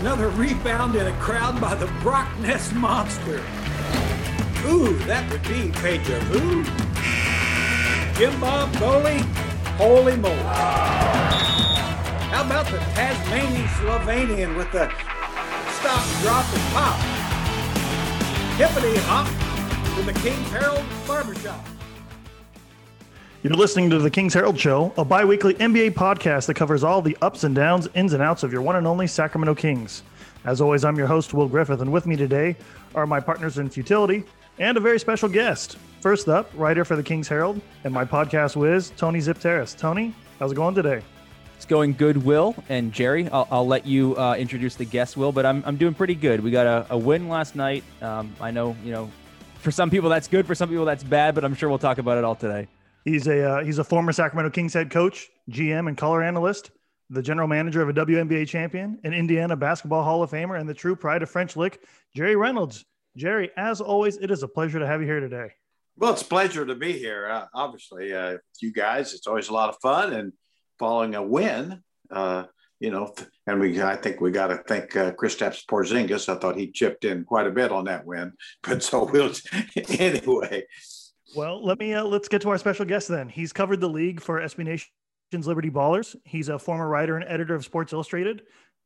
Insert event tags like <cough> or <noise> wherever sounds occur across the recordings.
another rebound in a crowd by the Brock Nest Monster. Ooh, that would be deja vu. Jim Bob goalie, holy moly. How about the Tasmanian Slovenian with the stop, drop, and pop? Hippity hop from the King's Herald Barbershop. You're listening to the King's Herald Show, a bi weekly NBA podcast that covers all the ups and downs, ins and outs of your one and only Sacramento Kings. As always, I'm your host, Will Griffith, and with me today are my partners in futility and a very special guest. First up, writer for the King's Herald and my podcast whiz, Tony Xypteras. Tony, how's it going today? It's going good, Will and Jerry. I'll, I'll let you uh, introduce the guest, Will, but I'm, I'm doing pretty good. We got a, a win last night. Um, I know, you know, for some people that's good, for some people that's bad, but I'm sure we'll talk about it all today. He's a uh, he's a former Sacramento Kings head coach, GM, and color analyst, the general manager of a WNBA champion, an Indiana basketball Hall of Famer, and the true pride of French Lick, Jerry Reynolds. Jerry, as always, it is a pleasure to have you here today. Well, it's a pleasure to be here. Uh, obviously, uh, you guys, it's always a lot of fun, and following a win, uh, you know, and we I think we got to thank uh, Kristaps Porzingis. I thought he chipped in quite a bit on that win, <laughs> but so we'll <laughs> anyway. Well, let me uh, let's get to our special guest then. He's covered the league for SB Nation's Liberty Ballers. He's a former writer and editor of Sports Illustrated.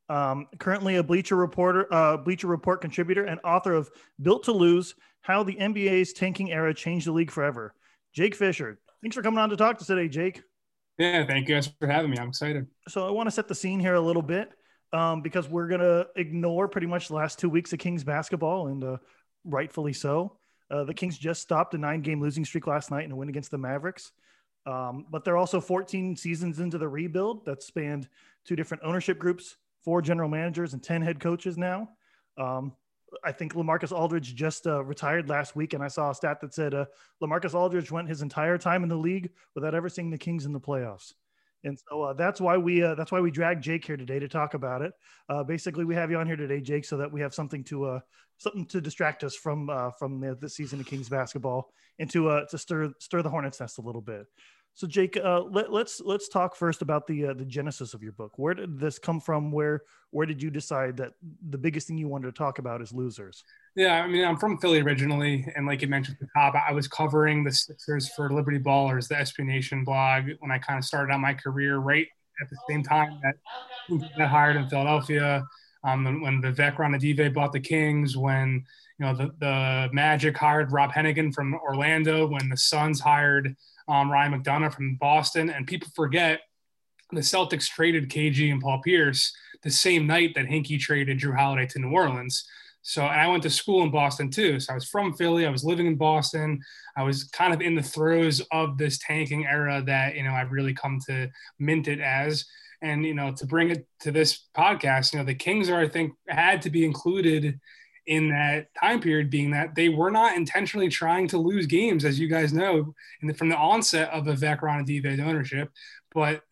Um, currently a Bleacher Reporter, uh, Bleacher Report contributor, and author of "Built to Lose: How the NBA's Tanking Era Changed the League Forever." Jake Fischer, thanks for coming on to talk to us today, Jake. Yeah, thank you guys for having me. I'm excited. So I want to set the scene here a little bit um, because we're gonna ignore pretty much the last two weeks of Kings basketball, and uh, rightfully so. Uh, the Kings just stopped a nine game losing streak last night in a win against the Mavericks. Um, but they're also 14 seasons into the rebuild that spanned two different ownership groups, four general managers, and 10 head coaches now. Um, I think Lamarcus Aldridge just uh, retired last week, and I saw a stat that said uh, Lamarcus Aldridge went his entire time in the league without ever seeing the Kings in the playoffs. And so uh, that's why we uh, that's why we dragged Jake here today to talk about it. Uh, basically, we have you on here today, Jake, so that we have something to uh, something to distract us from uh, from the, the season of Kings basketball and to uh, to stir stir the hornet's nest a little bit. So, Jake, uh, let, us let's, let's talk first about the uh, the genesis of your book. Where did this come from? Where where did you decide that the biggest thing you wanted to talk about is losers? Yeah, I mean, I'm from Philly originally, and like you mentioned at the top, I was covering the Sixers for Liberty Ballers, the SB Nation blog, when I kind of started out my career right at the same time that got hired in Philadelphia. Um, when Vivek Ranadive bought the Kings, when you know the, the Magic hired Rob Hennigan from Orlando, when the Suns hired um, Ryan McDonough from Boston, and people forget the Celtics traded KG and Paul Pierce the same night that Hinkie traded Jrue Holiday to New Orleans. So I went to school in Boston too. So I was from Philly. I was living in Boston. I was kind of in the throes of this tanking era that, you know, I've really come to mint it as. And, you know, to bring it to this podcast, you know, the Kings are, I think, had to be included in that time period, being that they were not intentionally trying to lose games, as you guys know, from the onset of the Vivek Ranadive ownership. But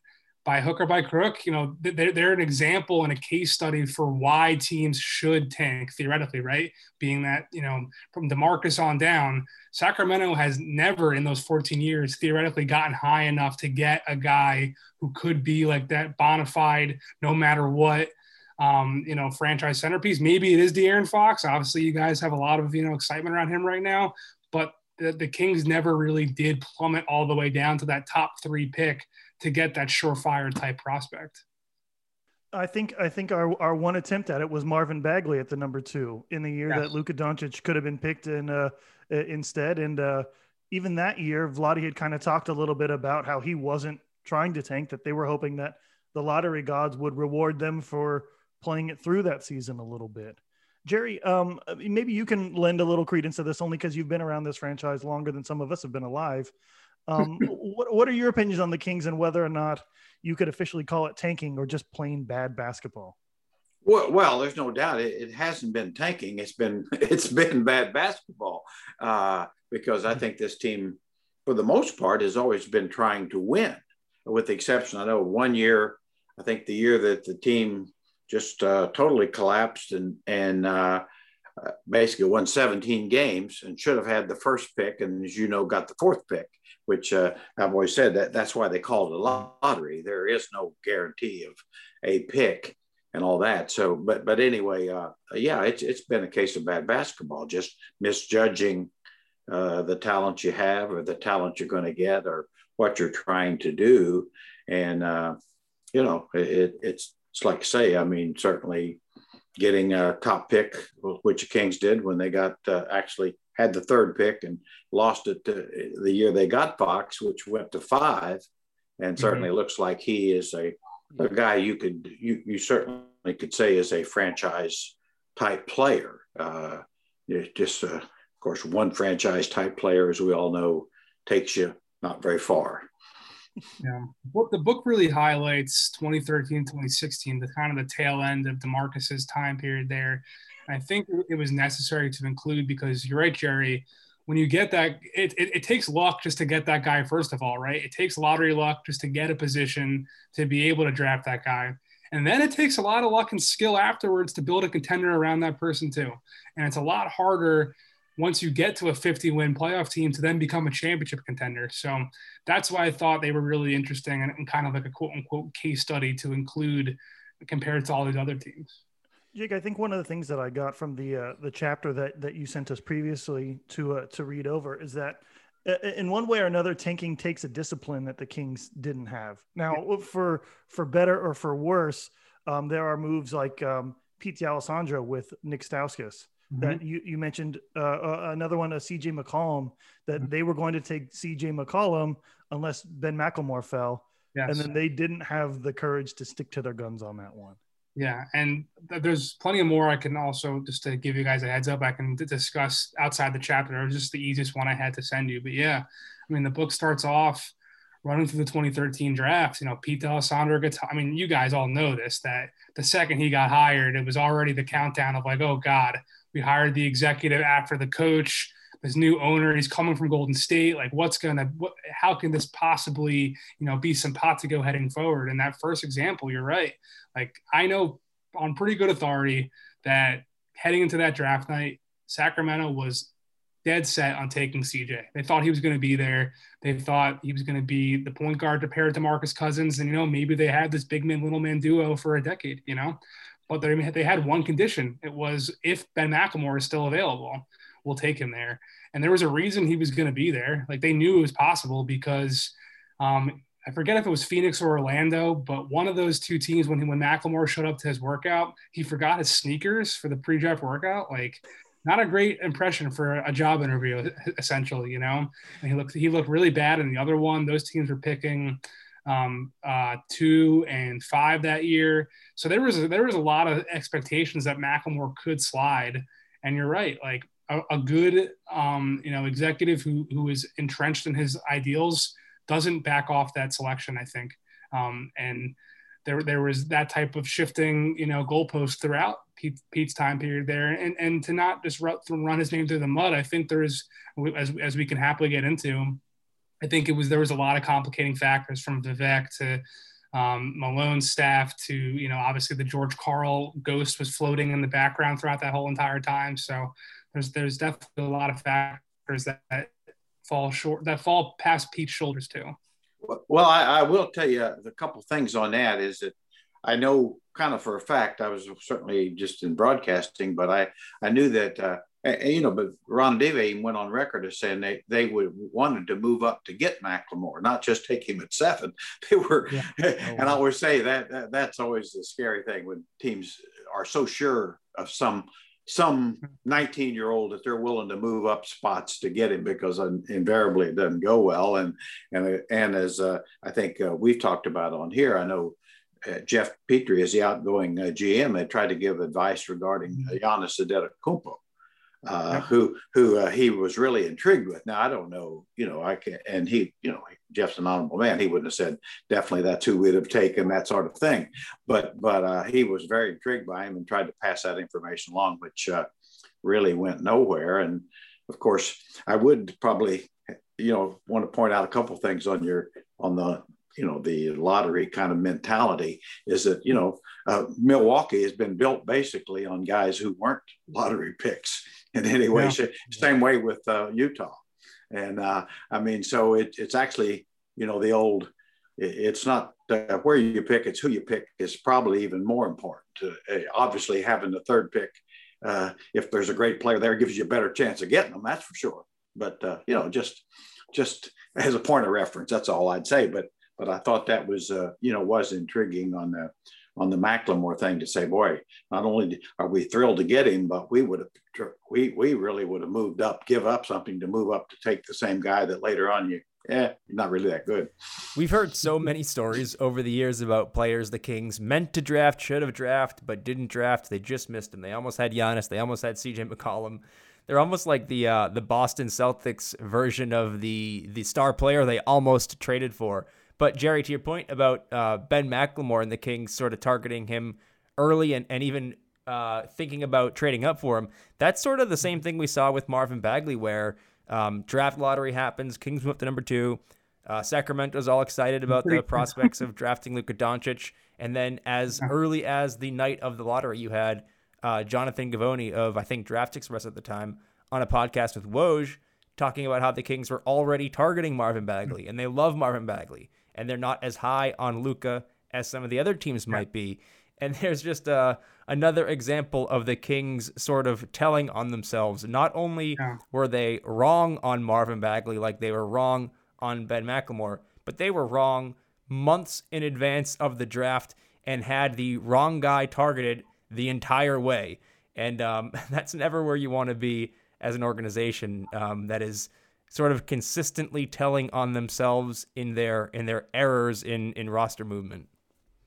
by hook or by crook, you know, they're, they're an example and a case study for why teams should tank theoretically, right? Being that, you know, from DeMarcus on down, Sacramento has never in those 14 years theoretically gotten high enough to get a guy who could be like that bona fide, no matter what, um, you know, franchise centerpiece. Maybe it is De'Aaron Fox. Obviously, you guys have a lot of, you know, excitement around him right now, but the, the Kings never really did plummet all the way down to that top three pick to get that surefire type prospect. I think I think our, our one attempt at it was Marvin Bagley at the number two in the year yes. that Luka Doncic could have been picked in uh, instead. And uh, even that year, Vlade had kind of talked a little bit about how he wasn't trying to tank; that they were hoping that the lottery gods would reward them for playing it through that season a little bit. Jerry, um, maybe you can lend a little credence to this only because you've been around this franchise longer than some of us have been alive. Um, <laughs> what, what are your opinions on the Kings and whether or not you could officially call it tanking or just plain bad basketball? Well, well there's no doubt it, it, hasn't been tanking. It's been <laughs> it's been bad basketball uh, because I think this team, for the most part, has always been trying to win. With the exception, I know one year, I think the year that the team just uh, totally collapsed and and uh, basically won 17 games and should have had the first pick, and as you know, got the fourth pick which uh, I've always said that that's why they call it a lottery. There is no guarantee of a pick. and all that. So, but but anyway, uh, yeah, it's it's been a case of bad basketball, just misjudging uh, the talent you have or the talent you're going to get or what you're trying to do, and uh, you know, it, it's it's like I say, I mean, certainly getting a top pick, which the Kings did when they got uh, actually had the third pick and lost it the year they got Fox, which went to five, and mm-hmm. certainly mm-hmm. looks like he is a, a guy you could you you certainly could say is a franchise type player. Uh, just uh, of course one franchise type player, as we all know, takes you not very far. Yeah. What the book really highlights 2013, 2016, the kind of the tail end of DeMarcus's time period there. I think it was necessary to include because you're right, Jerry. When you get that, it, it, it, takes luck just to get that guy, first of all, right? It takes lottery luck just to get a position to be able to draft that guy. And then it takes a lot of luck and skill afterwards to build a contender around that person, too. And it's a lot harder once you get to a 50 win playoff team to then become a championship contender. So that's why I thought they were really interesting and, and kind of like a quote unquote case study to include compared to all these other teams. Jake, I think one of the things that I got from the uh, the chapter that that you sent us previously to uh, to read over is that uh, in one way or another, tanking takes a discipline that the Kings didn't have. Now, for for better or for worse, um, there are moves like um, Pete D'Alessandro with Nick Stauskas mm-hmm. that you, you mentioned uh, uh, another one, a CJ McCollum, that mm-hmm. they were going to take CJ McCollum unless Ben McLemore fell. Yes. And then they didn't have the courage to stick to their guns on that one. Yeah, and th- there's plenty of more I can also just to give you guys a heads up. I can d- discuss outside the chapter. It was just the easiest one I had to send you. But yeah, I mean the book starts off running through the 2013 draft. You know, Pete D'Alessandro gets. I mean, you guys all know this that the second he got hired, it was already the countdown of like, oh God, we hired the executive after the coach. This new owner, he's coming from Golden State. Like, what's gonna? What, how can this possibly, you know, be some pot to go heading forward? And that first example, you're right. Like, I know on pretty good authority that heading into that draft night, Sacramento was dead set on taking CJ. They thought he was going to be there. They thought he was going to be the point guard to pair to Marcus Cousins. And, you know, maybe they had this big man, little man duo for a decade, you know? But they, they had one condition. It was if Ben McLemore is still available, we'll take him there. And there was a reason he was going to be there. Like they knew it was possible because um, I forget if it was Phoenix or Orlando, but one of those two teams, when he, when McLemore showed up to his workout, he forgot his sneakers for the pre-draft workout. Like, not a great impression for a job interview, essentially, you know. And he looked he looked really bad in the other one. Those teams were picking um, uh, two and five that year. So there was a, there was a lot of expectations that McLemore could slide. And you're right, like a, a good um, you know executive who who is entrenched in his ideals doesn't back off that selection. I think, um, and there there was that type of shifting you know goalposts throughout Pete, Pete's time period there, and and to not just run, run his name through the mud. I think there is as as we can happily get into I think it was there was a lot of complicating factors from Vivek to um, Malone's staff to you know obviously the George Karl ghost was floating in the background throughout that whole entire time. So there's there's definitely a lot of factors that, fall short that fall past Pete's shoulders too. Well, I, I will tell you a couple things on that is that I know kind of for a fact I was certainly just in broadcasting, but I I knew that uh, and, you know, but Ranadive went on record as saying they they would wanted to move up to get McLemore, not just take him at seven. <laughs> They were, yeah. oh, <laughs> and I always say that, that that's always the scary thing when teams are so sure of some some 19 year old that they're willing to move up spots to get him because invariably it doesn't go well. And and and as uh, I think uh, we've talked about on here, I know uh, Geoff Petrie is the outgoing uh, GM. Had tried to give advice regarding mm-hmm. Giannis Antetokounmpo uh, who who uh, he was really intrigued with. Now I don't know, you know, I can and he, you know, Geoff's an honorable man. He wouldn't have said definitely that's who we'd have taken that sort of thing, but but uh, he was very intrigued by him and tried to pass that information along, which uh, really went nowhere. And of course, I would probably, you know, want to point out a couple things on your on the you know the lottery kind of mentality is that you know uh, Milwaukee has been built basically on guys who weren't lottery picks in any way. Yeah. Same way with uh, Utah, and uh, I mean, so it, it's actually you know the old it's not uh, where you pick, it's who you pick is probably even more important. Uh, obviously, having the third pick, uh, if there's a great player there, gives you a better chance of getting them. That's for sure. But uh, you know, just just as a point of reference, that's all I'd say. But but I thought that was uh, you know was intriguing on the on the McLemore thing to say, boy, not only are we thrilled to get him, but we would have we we really would have moved up, give up something to move up to take the same guy that later on you yeah, not really that good. We've heard so many stories over the years about players the Kings meant to draft, should have drafted, but didn't draft. They just missed him. They almost had Giannis. They almost had CJ McCollum. They're almost like the uh, the Boston Celtics version of the the star player they almost traded for. But Jerry, to your point about uh, Ben McLemore and the Kings sort of targeting him early and, and even uh, thinking about trading up for him, that's sort of the same thing we saw with Marvin Bagley, where um, draft lottery happens. Kings move up to number two. Uh, Sacramento's all excited about the prospects of <laughs> drafting Luka Doncic. And then, as early as the night of the lottery, you had uh, Jonathan Givony of, I think, Draft Express at the time on a podcast with Woj talking about how the Kings were already targeting Marvin Bagley and they love Marvin Bagley and they're not as high on Luka as some of the other teams might be. And <laughs> there's just uh, another example of the Kings sort of telling on themselves. Not only yeah. were they wrong on Marvin Bagley, like they were wrong on Ben McLemore, but they were wrong months in advance of the draft and had the wrong guy targeted the entire way. And um, <laughs> that's never where you want to be as an organization um, that is sort of consistently telling on themselves in their in their errors in in roster movement.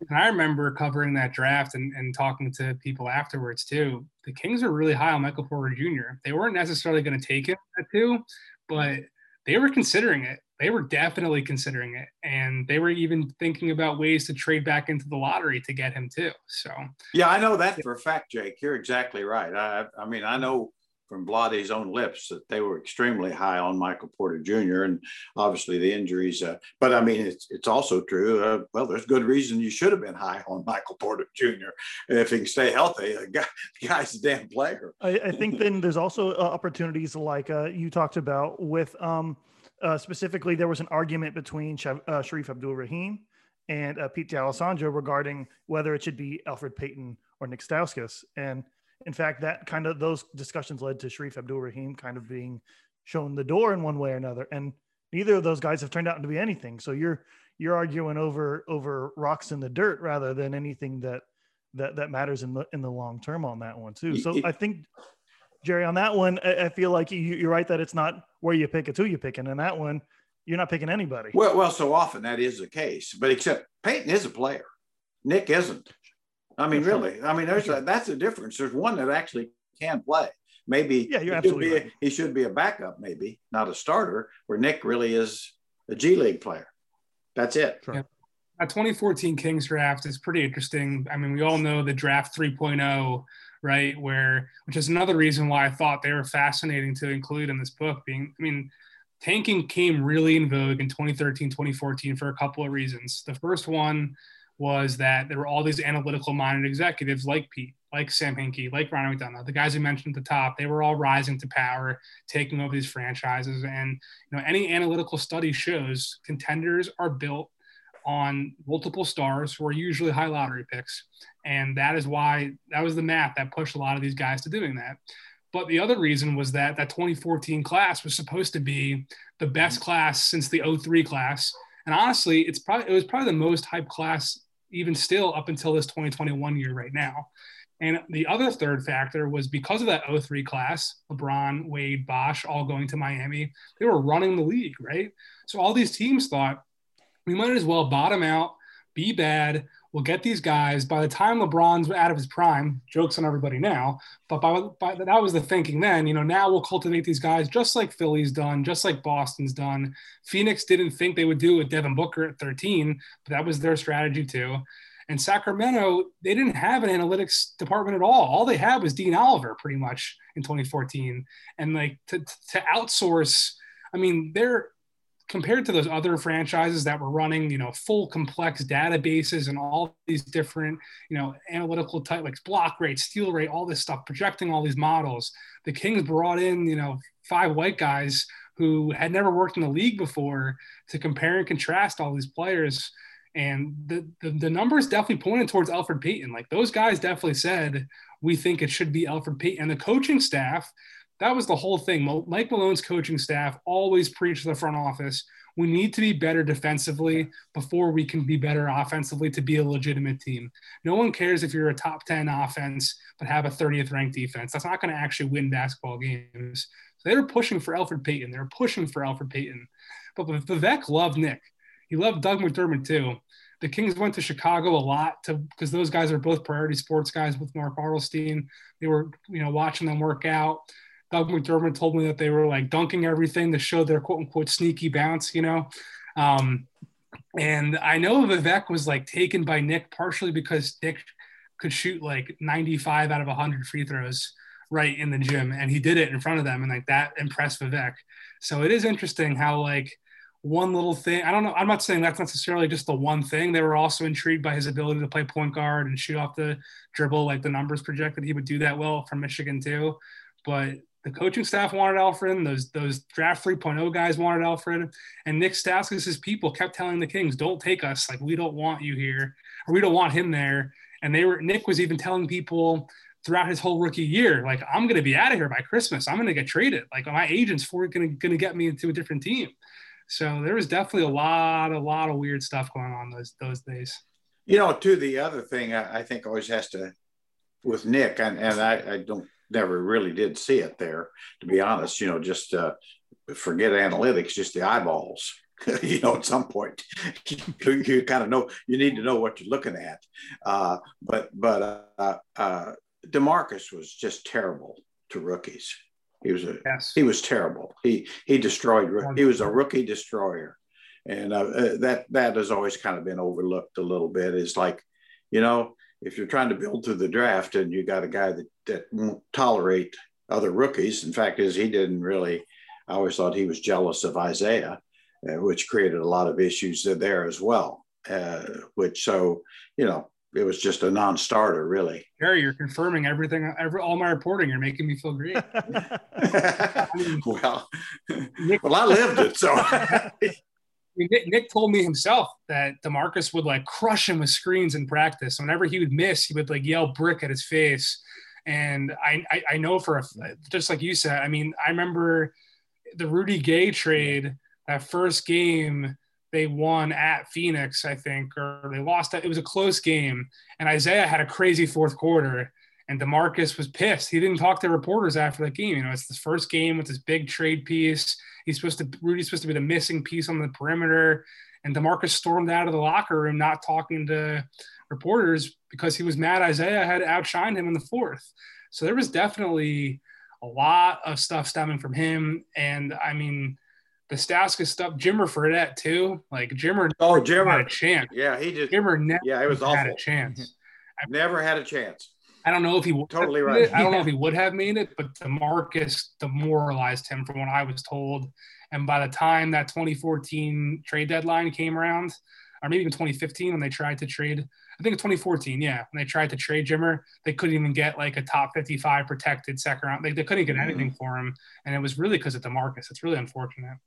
And I remember covering that draft and, and talking to people afterwards too. The Kings are really high on Michael Porter Jr. They weren't necessarily going to take him at two, but they were considering it. They were definitely considering it. And they were even thinking about ways to trade back into the lottery to get him too. So, yeah, I know that for a fact, Jake. You're exactly right. I, I mean, I know from Vlade's own lips that they were extremely high on Michael Porter Jr. and obviously the injuries. Uh, but I mean, it's it's also true. Uh, well, there's good reason you should have been high on Michael Porter Jr. if he can stay healthy. The, guy, <laughs> the guy's a damn player. I, I think then there's also uh, opportunities like uh, you talked about with um, uh, specifically there was an argument between uh, Shareef Abdur-Rahim and Pete D'Alessandro regarding whether it should be Elfrid Payton or Nick Stauskas and in fact, that kind of those discussions led to Shareef Abdur-Rahim kind of being shown the door in one way or another. And neither of those guys have turned out to be anything. So you're you're arguing over over rocks in the dirt rather than anything that that that matters in the in the long term on that one too. So I think Jerry on that one, I, I feel like you, are right that it's not where you pick, it's who you pick, and in that one, you're not picking anybody. Well, well, so often that is the case, but except Payton is a player, Nick isn't. I mean, really. I mean, there's a, that's a difference. There's one that actually can play. Maybe yeah, you're he absolutely should be, right. he should be a backup, maybe not a starter. Where Nick really is a G League player. That's it. Sure. Yeah. A 2014 Kings draft is pretty interesting. I mean, we all know the draft 3.0, right? Where, which is another reason why I thought they were fascinating to include in this book. Being, I mean, tanking came really in vogue in 2013, 2014 for a couple of reasons. The first one was that there were all these analytical minded executives like Pete, like Sam Hinkie, like Ronnie McDonough, the guys you mentioned at the top. They were all rising to power, taking over these franchises. And you know, any analytical study shows contenders are built on multiple stars who are usually high lottery picks. And that is why that was the math that pushed a lot of these guys to doing that. But the other reason was that that 2014 class was supposed to be the best class since the 03 class. And honestly, it's probably it was probably the most hype class even still up until this 2021 year right now. And the other third factor was because of that 03 class, LeBron, Wade, Bosh all going to Miami, they were running the league, right? So all these teams thought we might as well bottom out, be bad, We'll get these guys by the time LeBron's out of his prime. Jokes on everybody now, but by, by that was the thinking then. You know, now we'll cultivate these guys just like Philly's done, just like Boston's done. Phoenix didn't think they would do it with Devin Booker at 13, but that was their strategy too. And Sacramento, they didn't have an analytics department at all. All they had was Dean Oliver, pretty much in 2014. And like to, to outsource, I mean, they're compared to those other franchises that were running, you know, full complex databases and all these different, you know, analytical type like block rate, steal rate, all this stuff, projecting all these models. The Kings brought in, you know, five white guys who had never worked in the league before to compare and contrast all these players. And the, the, the numbers definitely pointed towards Elfrid Payton. Like those guys definitely said, we think it should be Elfrid Payton. And the coaching staff, that was the whole thing. Mike Malone's coaching staff always preached to the front office we need to be better defensively before we can be better offensively to be a legitimate team. No one cares if you're a top 10 offense but have a 30th ranked defense. That's not going to actually win basketball games. So they were pushing for Elfrid Payton. They were pushing for Elfrid Payton. But Vivek loved Nick. He loved Doug McDermott too. The Kings went to Chicago a lot to because those guys are both priority sports guys with Mark Bartelstein. They were, you know, watching them work out. Doug McDermott told me that they were like dunking everything to show their quote unquote sneaky bounce, you know. Um, and I know Vivek was like taken by Nick partially because Nick could shoot like 95 out of 100 free throws right in the gym, and he did it in front of them, and like that impressed Vivek. So it is interesting how like one little thing. I don't know. I'm not saying that's necessarily just the one thing. They were also intrigued by his ability to play point guard and shoot off the dribble, like the numbers projected he would do that well from Michigan too. But the coaching staff wanted Elfrid. Those those draft 3.0 guys wanted Elfrid. And Nick Stauskas' people kept telling the Kings, "Don't take us. Like we don't want you here, or we don't want him there." And they were Nick was even telling people throughout his whole rookie year, like I'm going to be out of here by Christmas. I'm going to get traded. Like my agent's for going to get me into a different team. So there was definitely a lot, a lot of weird stuff going on those those days. You know, too, the other thing I, I think always has to with Nick, and, and I, I don't never really did see it there, to be honest. You know, just uh, forget analytics, just the eyeballs. <laughs> you know, at some point, <laughs> you, you kind of know you need to know what you're looking at. Uh, but but uh, uh, Demarcus was just terrible to rookies. He was a yes. he was terrible. He he destroyed. He was a rookie destroyer, and uh, uh, that that has always kind of been overlooked a little bit. Is like, you know, if you're trying to build through the draft and you got a guy that, that won't tolerate other rookies, in fact, is he didn't really. I always thought he was jealous of Isaiah, uh, which created a lot of issues there as well. Uh, which so you know it was just a non-starter, really. Jerry, you're confirming everything, every, all my reporting. You're making me feel great. <laughs> well, Nick, well, I lived it, so <laughs> Nick, Nick, told me himself that Demarcus would like crush him with screens in practice. Whenever he would miss, he would like yell brick at his face. And I, I, I know for a, just like you said, I mean, I remember the Rudy Gay trade, that first game they won at Phoenix, I think, or they lost. It was a close game. And Isaiah had a crazy fourth quarter. And Demarcus was pissed. He didn't talk to reporters after that game. You know, it's the first game with this big trade piece He's supposed to Rudy's supposed to be the missing piece on the perimeter, and Demarcus stormed out of the locker room, not talking to reporters because he was mad Isaiah had outshined him in the fourth. So there was definitely a lot of stuff stemming from him, and I mean the Stauskas stuff, Jimmer Fredette too. Like Jimmer, oh Jimmer had a chance. Yeah, he just Jimmer never yeah, it was had awful. a chance. <laughs> never had a chance. I don't know if he would totally right. It. I don't know if <laughs> he would have made it, but Demarcus demoralized him from what I was told. And by the time that 2014 trade deadline came around, or maybe even 2015 when they tried to trade, I think 2014, yeah, when they tried to trade Jimmer, they couldn't even get like a top 55 protected second round. They, they couldn't get anything mm-hmm. for him, and it was really because of Demarcus. It's really unfortunate.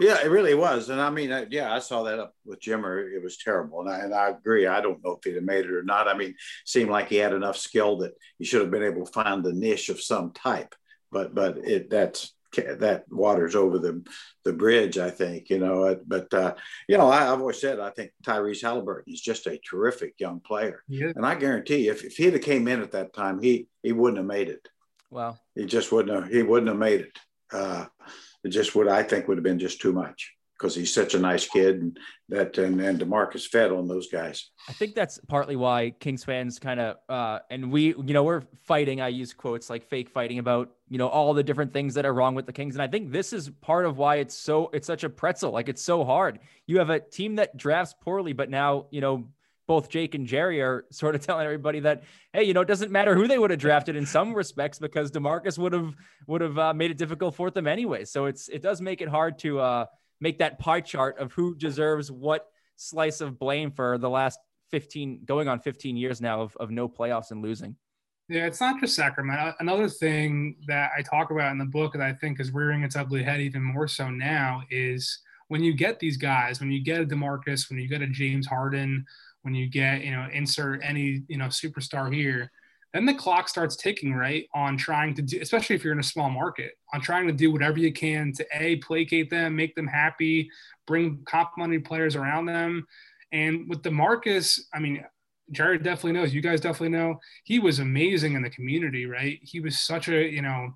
Yeah, it really was, and I mean, yeah, I saw that up with Jimmer. It was terrible, and I, and I agree. I don't know if he'd have made it or not. I mean, seemed like he had enough skill that he should have been able to find the niche of some type. But but it that's that waters over the the bridge. I think you know. But uh, you know, I, have always said I think Tyrese Halliburton is just a terrific young player, yeah. and I guarantee if if he'd have came in at that time, he he wouldn't have made it. Wow, he just wouldn't have. He wouldn't have made it. Uh, it just what I think would have been just too much because he's such a nice kid and that and, and Demarcus fed on those guys. I think that's partly why Kings fans kind of uh, and we you know we're fighting. I use quotes like fake fighting about you know all the different things that are wrong with the Kings, and I think this is part of why it's so it's such a pretzel. Like it's so hard. You have a team that drafts poorly, but now you know both Jake and Jerry are sort of <laughs> telling everybody that, hey, you know, it doesn't matter who they would have drafted in some respects because Demarcus would have would have uh, made it difficult for them anyway. So it's it does make it hard to uh, make that pie chart of who deserves what slice of blame for the last 15 going on 15 years now of, of no playoffs and losing. Yeah, it's not just Sacramento. Another thing that I talk about in the book that I think is rearing its ugly head even more so now is when you get these guys, when you get a DeMarcus, when you get a James Harden, when you get, you know, insert any, you know, superstar here, then the clock starts ticking, right? On trying to do, especially if you're in a small market, on trying to do whatever you can to A, placate them, make them happy, bring complimentary players around them. And with the DeMarcus, I mean, Jerry definitely knows. You guys definitely know. He was amazing in the community, right? He was such a, you know,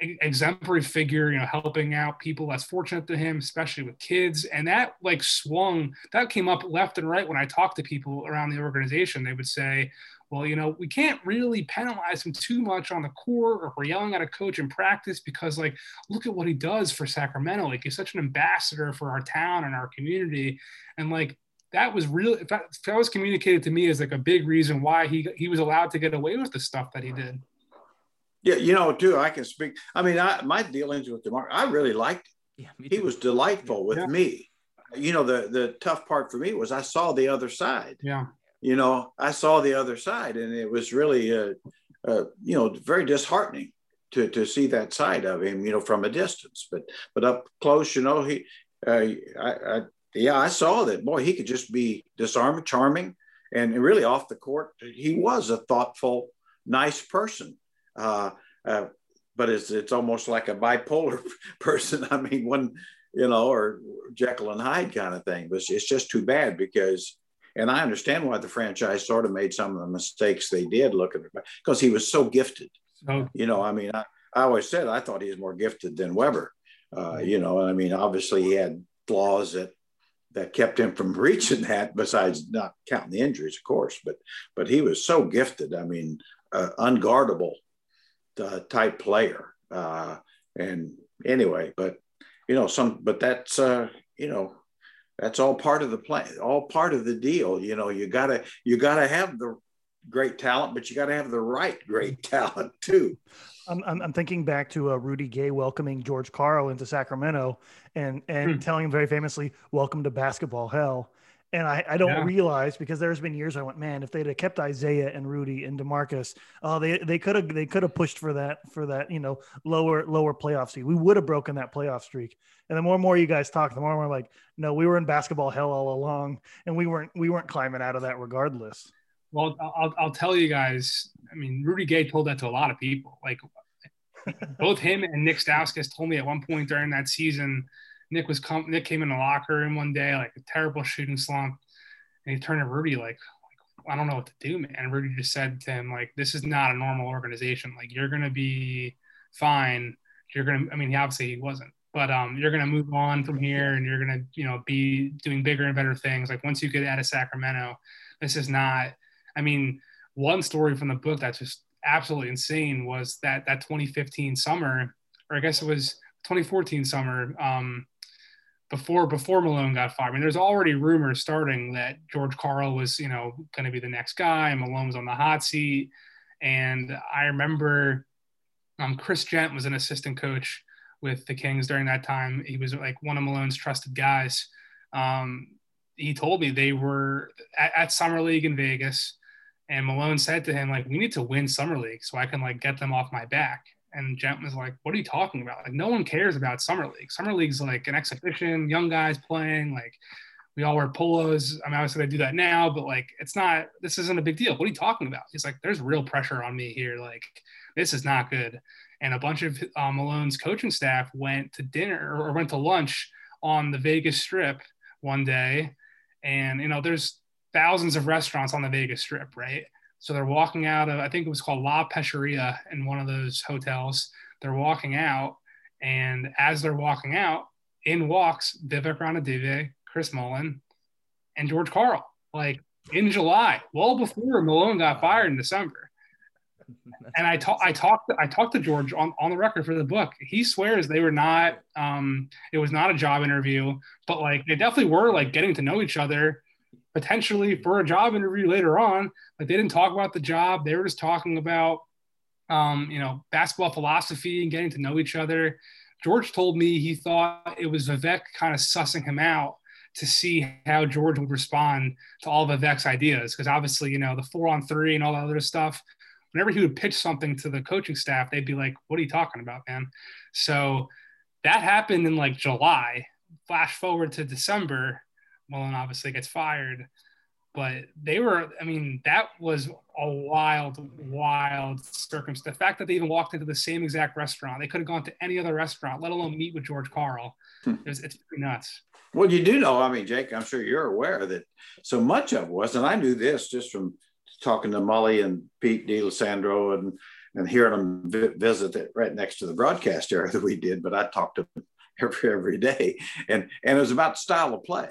exemplary figure, you know, helping out people less fortunate than him, especially with kids. And that like swung, that came up left and right when I talked to people around the organization. They would say, well, you know, we can't really penalize him too much on the court or we're yelling at a coach in practice because, like, look at what he does for Sacramento. Like, he's such an ambassador for our town and our community. And, like, that was really, that, that was communicated to me as like a big reason why he he was allowed to get away with the stuff that he did. Yeah, you know, too. I can speak. I mean, I, my dealings with Demar, I really liked. Him. Yeah, he was delightful with yeah. me. You know, the the tough part for me was I saw the other side. Yeah. You know, I saw the other side, and it was really, uh, uh, you know, very disheartening to to see that side of him. You know, from a distance, but but up close, you know, he. Uh, I, I yeah, I saw that. Boy, he could just be disarming, charming, and really off the court, he was a thoughtful, nice person. Uh, uh, but it's it's almost like a bipolar <laughs> person. I mean, one, you know, or Jekyll and Hyde kind of thing. But it's just too bad because, and I understand why the franchise sort of made some of the mistakes they did looking at because he was so gifted. Oh. You know, I mean, I, I always said I thought he was more gifted than Webber. Uh, you know, I mean, obviously he had flaws that that kept him from <laughs> reaching that. Besides not counting the injuries, of course, but but he was so gifted. I mean, uh, unguardable uh, type player. Uh, and anyway, but you know, some, but that's, uh, you know, that's all part of the plan, all part of the deal. You know, you gotta, you gotta have the great talent, but you gotta have the right great <laughs> talent too. I'm, I'm, thinking back to uh, Rudy Gay welcoming George Karl into Sacramento and and hmm. telling him very famously, "Welcome to basketball hell." And I, I don't yeah. realize because there's been years I went, man, if they'd have kept Isaiah and Rudy and Demarcus, oh, they they could have they could have pushed for that for that you know lower lower playoff seed. We would have broken that playoff streak. And the more and more you guys talk, the more I'm like, no, we were in basketball hell all along, and we weren't we weren't climbing out of that regardless. Well, I'll, I'll tell you guys. I mean, Rudy Gay told that to a lot of people. Like <laughs> both him and Nick Stauskas told me at one point during that season Nick was come. Nick came in the locker room one day, like a terrible shooting slump, and he turned to Rudy like, like, I don't know what to do, man. And Rudy just said to him like, "This is not a normal organization. Like, you're gonna be fine. You're gonna. I mean, obviously he wasn't, but um, you're gonna move on from here, and you're gonna, you know, be doing bigger and better things. Like once you get out of Sacramento, this is not. I mean, one story from the book that's just absolutely insane was that that 2015 summer, or I guess it was 2014 summer. Um, before before Malone got fired. I mean, there's already rumors starting that George Karl was, you know, going to be the next guy, and Malone was on the hot seat. And I remember um, Chris Jent was an assistant coach with the Kings during that time. He was like one of Malone's trusted guys. Um, he told me they were at, at Summer League in Vegas, and Malone said to him, like, "We need to win Summer League so I can like get them off my back." And Jent was like, What are you talking about? Like, no one cares about Summer League. Summer League's like an exhibition, young guys playing. Like, we all wear polos. I mean, obviously, I do that now, but like, it's not, this isn't a big deal. What are you talking about? He's like, There's real pressure on me here. Like, this is not good. And a bunch of uh, Malone's coaching staff went to dinner or went to lunch on the Vegas Strip one day. And, you know, there's thousands of restaurants on the Vegas Strip, right? So they're walking out of, I think it was called La Pescheria in one of those hotels. They're walking out. And as they're walking out, in walks Vivek Ranadive, Chris Mullin, and George Karl, like in July, well before Malone got fired in December. <laughs> and I talked, I talked, I talked to George on, on the record for the book. He swears they were not, um, it was not a job interview, but like they definitely were like getting to know each other potentially for a job interview later on. Like they didn't talk about the job; they were just talking about, um, you know, basketball philosophy and getting to know each other. George told me he thought it was Vivek kind of sussing him out to see how George would respond to all of Vivek's ideas, because obviously, you know, the four on three and all that other stuff whenever he would pitch something to the coaching staff, they'd be like, "What are you talking about, man?" So that happened in like July. Flash forward to December, Mullen obviously gets fired, but they were. I mean, that was a wild, wild circumstance. The fact that they even walked into the same exact restaurant, they could have gone to any other restaurant, let alone meet with George Karl. Hmm. It was, it's pretty nuts. Well, you do know, I mean, Jake, I'm sure you're aware that so much of it was, and I knew this just from talking to Molly and Pete D'Alessandro and and hearing them vi- visit it right next to the broadcast area that we did, but I talked to them <laughs> every every day, and and it was about style of play.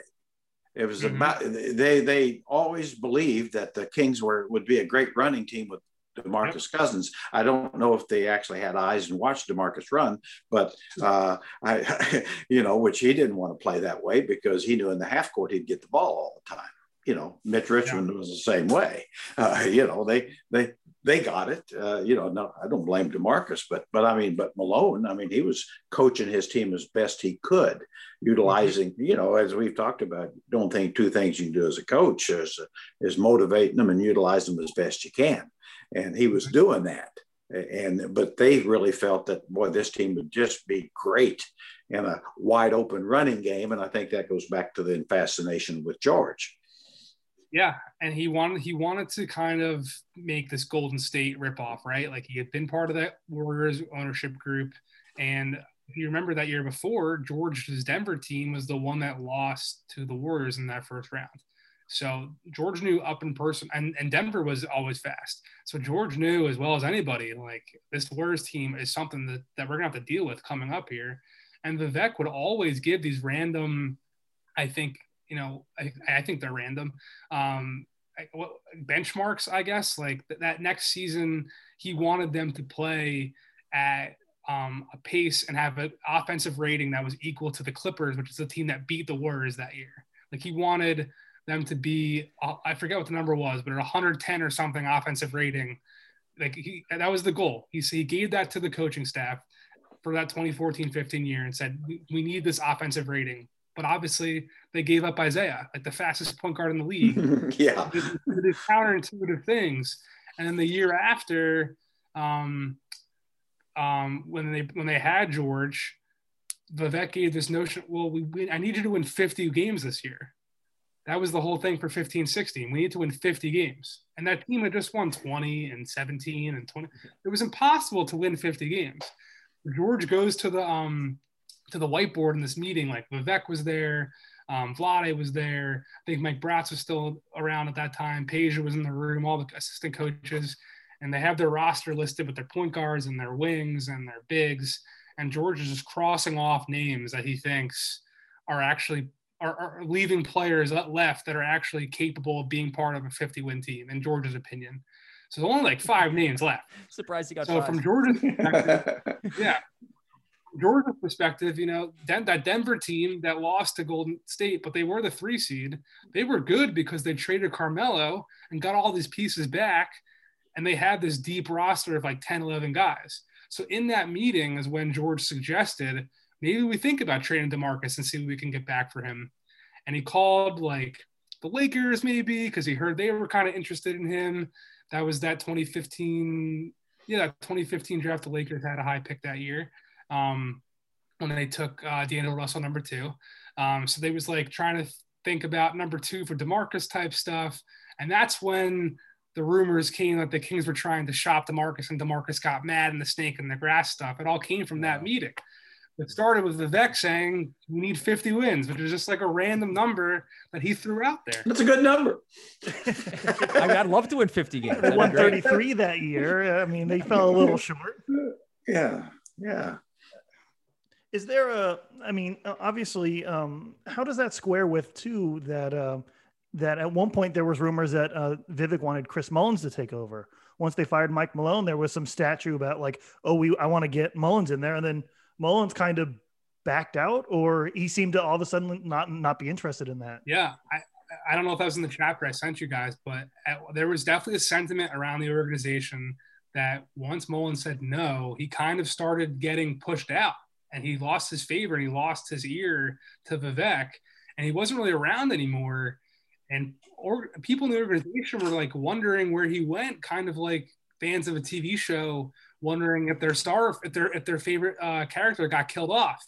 It was mm-hmm. about they they always believed that the Kings were would be a great running team with Demarcus yep. Cousins. I don't know if they actually had eyes and watched Demarcus run, but uh, I, <laughs> you know, which he didn't want to play that way because he knew in the half court he'd get the ball all the time. You know, Mitch Richmond yeah. was the same way. Uh, you know, they they they got it. Uh, you know, no, I don't blame Demarcus, but but I mean, but Malone, I mean, he was coaching his team as best he could, utilizing, mm-hmm. you know, as we've talked about. Don't think two things you can do as a coach is is motivating them and utilize them as best you can, and he was mm-hmm. doing that. And but they really felt that boy, this team would just be great in a wide open running game, and I think that goes back to the fascination with George. Yeah, and he wanted he wanted to kind of make this Golden State ripoff, right? Like he had been part of that Warriors ownership group, and if you remember that year before, George's Denver team was the one that lost to the Warriors in that first round. So George knew up in person, and, and Denver was always fast. So George knew as well as anybody, like this Warriors team is something that, that we're gonna have to deal with coming up here. And Vivek would always give these random, I think, you know, I, I think they're random. Um, benchmarks, I guess. Like th- that next season, he wanted them to play at um, a pace and have an offensive rating that was equal to the Clippers, which is the team that beat the Warriors that year. Like he wanted them to be, uh, I forget what the number was, but at 110 or something offensive rating. Like he, that was the goal. He, he gave that to the coaching staff for that 2014-15 year and said, we, we need this offensive rating but obviously they gave up Isaiah, like the fastest point guard in the league. <laughs> yeah. These counterintuitive things. And then the year after, um, um, when they when they had George, Vivek gave this notion, well, we win, I need you to win 50 games this year. That was the whole thing for 15, 16. We need to win 50 games. And that team had just won 20 and 17 and 20. It was impossible to win 50 games. George goes to the um to the whiteboard in this meeting. Like Vivek was there, um, Vlade was there. I think Mike Bratz was still around at that time. Peja was in the room, all the assistant coaches, and they have their roster listed with their point guards and their wings and their bigs. And George is just crossing off names that he thinks are actually are, are leaving players left that are actually capable of being part of a 50 win team, in George's opinion. So there's only like five names left. Surprised he got so five. from George's <laughs> yeah, Georgia's perspective, you know, that Denver team that lost to Golden State, but they were the three seed. They were good because they traded Carmelo and got all these pieces back, and they had this deep roster of like 10, 11 guys. So in that meeting is when George suggested maybe we think about trading DeMarcus and see what we can get back for him. And he called like the Lakers maybe because he heard they were kind of interested in him. That was that 2015, yeah, that 2015 draft. The Lakers had a high pick that year um, when they took uh, D'Angelo Russell number two. Um, so they was like trying to think about number two for Demarcus type stuff, and that's when the rumors came that the Kings were trying to shop Demarcus, and Demarcus got mad and the snake and the grass stuff. It all came from that meeting. It started with Vivek saying we need 50 wins, which is just like a random number that he threw out there. That's a good number. <laughs> <laughs> I mean, I'd love to win 50 games. They won 33 that year. I mean, they fell a little short. Yeah, yeah is there a i mean obviously um, how does that square with too that uh, that at one point there was rumors that uh, vivek wanted chris mullins to take over? Once they fired mike malone there was some statue about like oh we i want to get mullins in there and then mullins kind of backed out or he seemed to all of a sudden not not be interested in that? Yeah i i don't know if that was in the chapter i sent you guys but at, there was definitely a sentiment around the organization that once mullins said no he kind of started getting pushed out and he lost his favor and he lost his ear to Vivek and he wasn't really around anymore. And or people in the organization were like wondering where he went, kind of like fans of a TV show wondering if their star, if their if their favorite uh, character got killed off.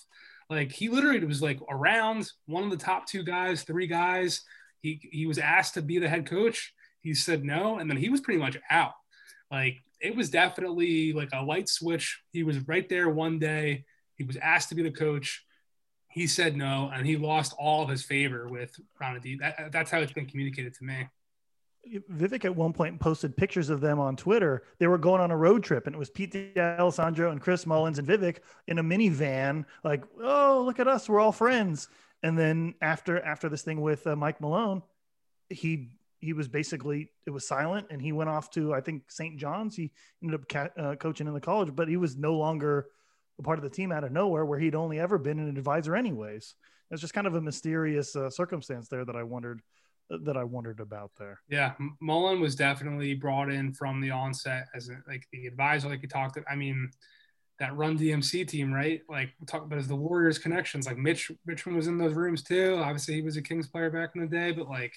Like he literally was like around one of the top two guys, three guys. He he was asked to be the head coach. He said no, and then he was pretty much out. Like it was definitely like a light switch. He was right there one day. He was asked to be the coach. He said no, and he lost all of his favor with Ronald. That, that's how it's been communicated to me. Vivek at one point posted pictures of them on Twitter. They were going on a road trip, and it was Pete Alessandro and Chris Mullins and Vivek in a minivan. Like, oh, look at us, we're all friends. And then after after this thing with uh, Mike Malone, he he was basically it was silent, and he went off to I think St. John's. He ended up ca- uh, coaching in the college, but he was no longer a part of the team out of nowhere, where he'd only ever been an advisor anyways. It's just kind of a mysterious uh, circumstance there that I wondered that I wondered about there. Yeah, Mullin was definitely brought in from the onset as a, like the advisor, like you talked. I mean, that Run TMC team, right? Like we talk about as the Warriors connections. Like Mitch Richmond was in those rooms too. Obviously, he was a Kings player back in the day, but like,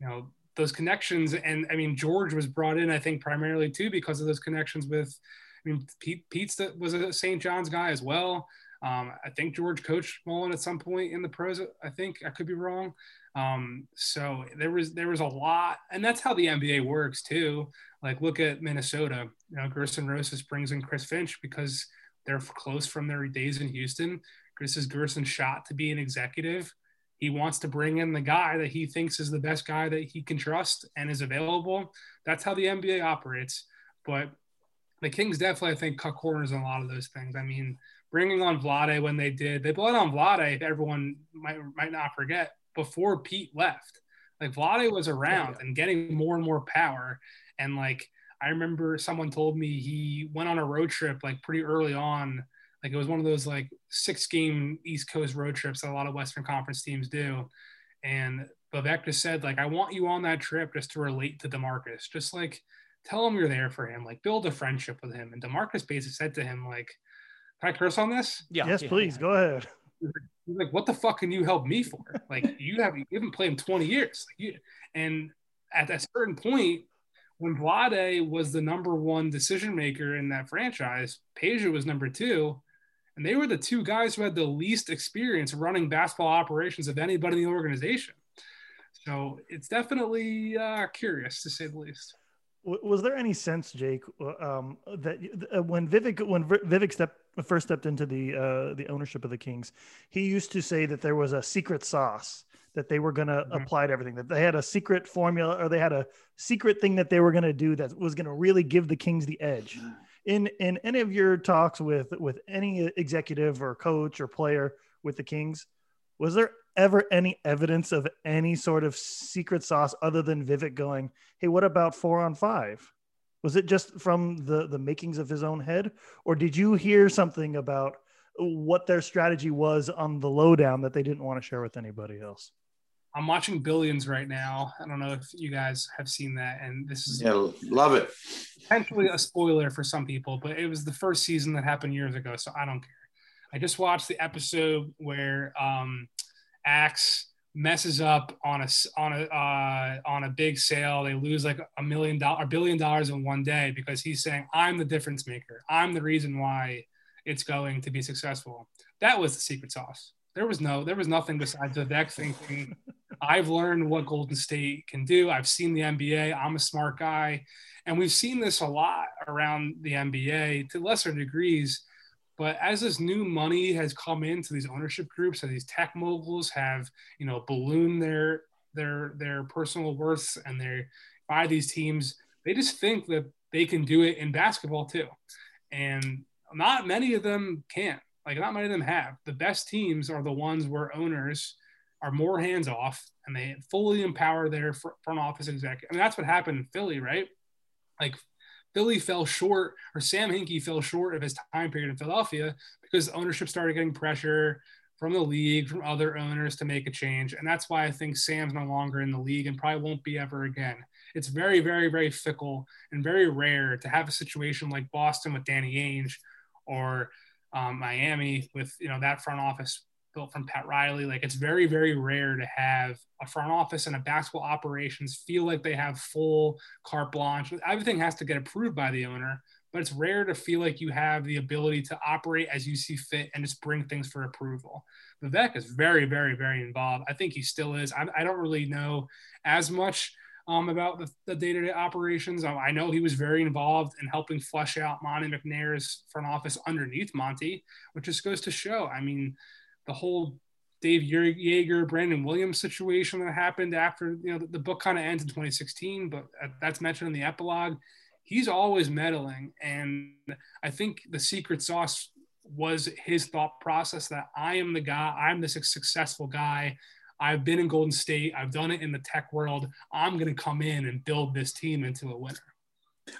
you know, those connections. And I mean, George was brought in, I think, primarily too because of those connections with. I mean, Pete Pete's was a St. John's guy as well. Um, I think George coached Mullin at some point in the pros. I think I could be wrong. Um, so there was there was a lot, and that's how the NBA works too. Like look at Minnesota. You know, Gersson Rosas brings in Chris Finch because they're close from their days in Houston. Chris is Gersson's shot to be an executive. He wants to bring in the guy that he thinks is the best guy that he can trust and is available. That's how the NBA operates. But the Kings definitely, I think, cut corners on a lot of those things. I mean, bringing on Vlade when they did, they brought on Vlade. Everyone might might not forget before Pete left. Like Vlade was oh, around and getting more and more power. And like I remember someone told me he went on a road trip like pretty early on. Like it was one of those like six game East Coast road trips that a lot of Western Conference teams do. And Vivek just said, like, I want you on that trip just to relate to DeMarcus. Just like tell him you're there for him, like build a friendship with him. And DeMarcus basically said to him, like, can I curse on this? Yeah. Yes, yeah. please. Go ahead. He's like, what the fuck can you help me for? Like, <laughs> you have you haven't played in 20 years. Like you, and at a certain point, when Vlade was the number one decision maker in that franchise, Peja was number two. And they were the two guys who had the least experience running basketball operations of anybody in the organization. So it's definitely uh, curious to say the least was there any sense, Jake, uh, um, that uh, when Vivek when Vivek stepped first stepped into the uh, the ownership of the Kings, he used to say that there was a secret sauce that they were going to mm-hmm. apply to everything. That they had a secret formula or they had a secret thing that they were going to do that was going to really give the Kings the edge. In in any of your talks with with any executive or coach or player with the Kings, was there ever any evidence of any sort of secret sauce other than Vivek going, "Hey, what about four on five? Was it just from the the makings of his own head, or did you hear something about what their strategy was on the lowdown that they didn't want to share with anybody else? I'm watching Billions right now. I don't know if you guys have seen that, and this is yeah, love it. Potentially a spoiler for some people, but it was the first season that happened years ago, so I don't care. I just watched the episode where um, Axe messes up on a on a uh, on a big sale. They lose like a million dollar, a billion dollars in one day because he's saying, "I'm the difference maker. I'm the reason why it's going to be successful." That was the secret sauce. There was no, there was nothing besides Vivek thinking, <laughs> "I've learned what Golden State can do. I've seen the NBA. I'm a smart guy." And we've seen this a lot around the NBA to lesser degrees but as this new money has come into these ownership groups, and these tech moguls have, you know, ballooned their their their personal worths and they buy these teams, they just think that they can do it in basketball too. And not many of them can. Like not many of them have. The best teams are the ones where owners are more hands off and they fully empower their front office executive. I mean, that's what happened in Philly, right? Like Philly fell short, or Sam Hinkie fell short of his time period in Philadelphia because ownership started getting pressure from the league, from other owners to make a change. And that's why I think Sam's no longer in the league and probably won't be ever again. It's very, very, very fickle and very rare to have a situation like Boston with Danny Ainge or um, Miami with, you know, that front office built from Pat Riley. Like it's very, very rare to have a front office and a basketball operations feel like they have full carte blanche. Everything has to get approved by the owner, but it's rare to feel like you have the ability to operate as you see fit and just bring things for approval. Vivek is very, very, very involved. I think he still is. I, I don't really know as much um, about the, day-to-day operations. Um, I know he was very involved in helping flesh out Monte McNair's front office underneath Monte, which just goes to show. I mean, the whole Dave Yeager, Brandon Williams situation that happened after you know the, the book kind of ends in 2016, but that's mentioned in the epilogue. He's always meddling, and I think the secret sauce was his thought process that I am the guy, I'm the successful guy. I've been in Golden State, I've done it in the tech world. I'm going to come in and build this team into a winner.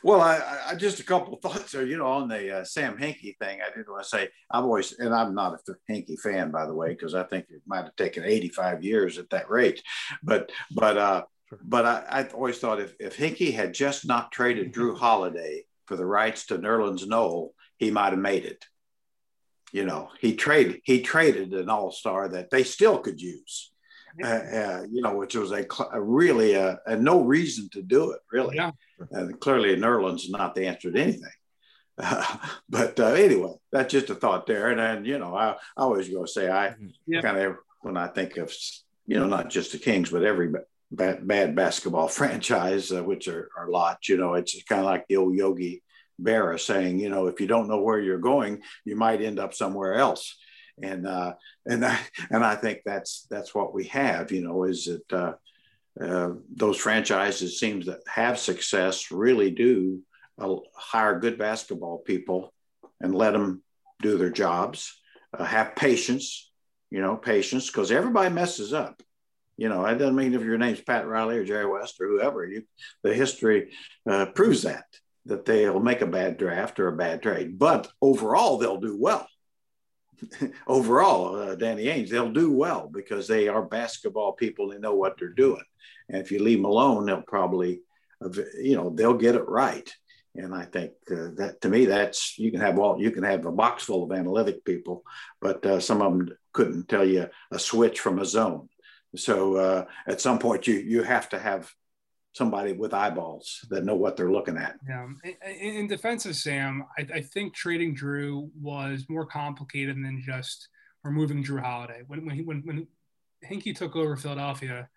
Well, I, I just a couple of <laughs> thoughts there. You know, on the uh, Sam Hinkie thing, I did want to say I've always, and I'm not a Hinkie fan, by the way, because I think it might have taken 85 years at that rate. But, but, uh, but I, I always thought if if Hinkie had just not traded Jrue Holiday for the rights to Nerlens Noel, he might have made it. You know, he traded he traded an All Star that they still could use. Uh, uh, you know, which was a, a really a, uh, a, no reason to do it, really. Yeah. And clearly, Nerlens is not the answer to anything. Uh, <laughs> but uh, anyway, that's just a thought there. And then, you know, I, I always go say I mm-hmm. yeah. kind of when I think of you know not just the Kings, but every bad, bad basketball <laughs> franchise, uh, which are, are lot. You know, it's kind of like the old Yogi Berra saying, you know, if you don't know where you're going, you might end up somewhere else and uh, and I, and I think that's that's what we have. You know, is that uh, those franchises seems that have success really do uh, hire good basketball people and let them do their jobs. Uh, have patience, you know, patience because everybody messes up. You know, it doesn't mean if your name's Pat Riley or Jerry West or whoever. You, the history uh, proves that that they'll make a bad draft or a bad trade, but overall they'll do well <laughs> overall, uh, Danny Ainge, they'll do well because they are basketball people. They know what they're doing. And if you leave them alone, they'll probably, you know, they'll get it right. And I think uh, that to me, that's you can have all you can have a box full of analytic people, but uh, some of them couldn't tell you a switch from a zone. So uh, at some point, you you have to have somebody with eyeballs that know what they're looking at. Yeah. In, in defense of Sam, I, I, think trading Jrue was more complicated than just removing Jrue Holiday. When when, when, when Hinkie took over Philadelphia,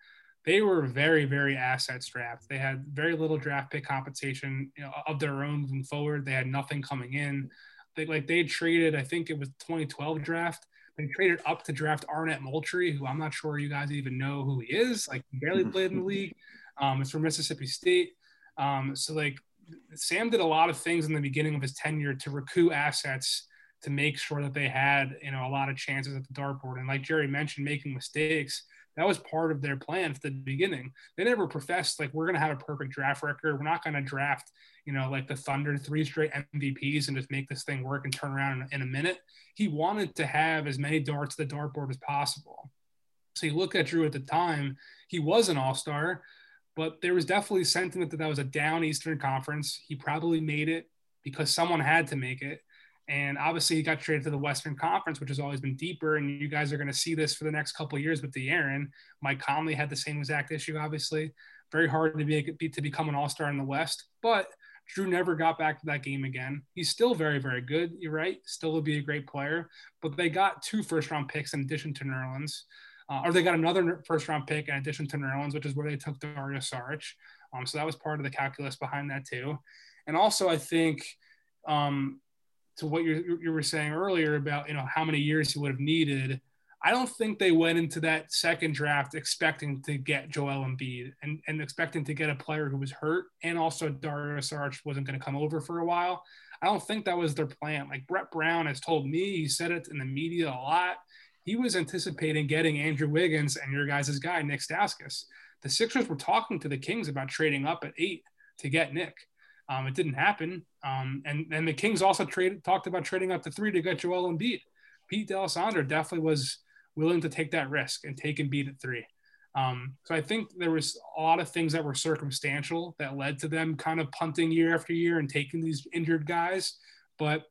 they were very very asset strapped. They had very little draft pick compensation you know, of their own moving forward. They had nothing coming in. They like they traded. I think it was 2012 draft. They traded up to draft Arnett Moultrie, who I'm not sure you guys even know who he is. Like barely <laughs> played in the league. Um, it's from Mississippi State. Um, so like Sam did a lot of things in the beginning of his tenure to recoup assets to make sure that they had you know a lot of chances at the dartboard. And like Jerry mentioned, making mistakes that was part of their plan from the beginning. They never professed like we're going to have a perfect draft record. We're not going to draft you know like the Thunder three straight MVPs and just make this thing work and turn around in, in a minute. He wanted to have as many darts at the dartboard as possible. So you look at Jrue at the time, he was an all star, but there was definitely sentiment that that was a down Eastern Conference. He probably made it because someone had to make it. And obviously, he got traded to the Western Conference, which has always been deeper. And you guys are going to see this for the next couple years with De'Aaron. Mike Conley had the same exact issue, obviously. Very hard to be, to become an all star in the West. But Jrue never got back to that game again. He's still very, very good. You're right. Still would be a great player. But they got two first round picks in addition to Nerlens. Uh, or they got another first round pick in addition to Nerlens, which is where they took Dario Saric. Um, so that was part of the calculus behind that too. And also, I think um, to what you you were saying earlier about you know how many years he would have needed. I don't think they went into that second draft expecting to get Joel Embiid and, and expecting to get a player who was hurt and also Dario Saric wasn't going to come over for a while. I don't think that was their plan. Like Brett Brown has told me, he said it in the media a lot he was anticipating getting Andrew Wiggins and your guys' guy, Nick Stauskas. The Sixers were talking to the Kings about trading up at eight to get Nick. Um, it didn't happen. Um, and, and the Kings also traded, talked about trading up to three to get Joel Embiid. Pete D'Alessandro definitely was willing to take that risk and take Embiid at three. Um, so I think there was a lot of things that were circumstantial that led to them kind of punting year after year and taking these injured guys. But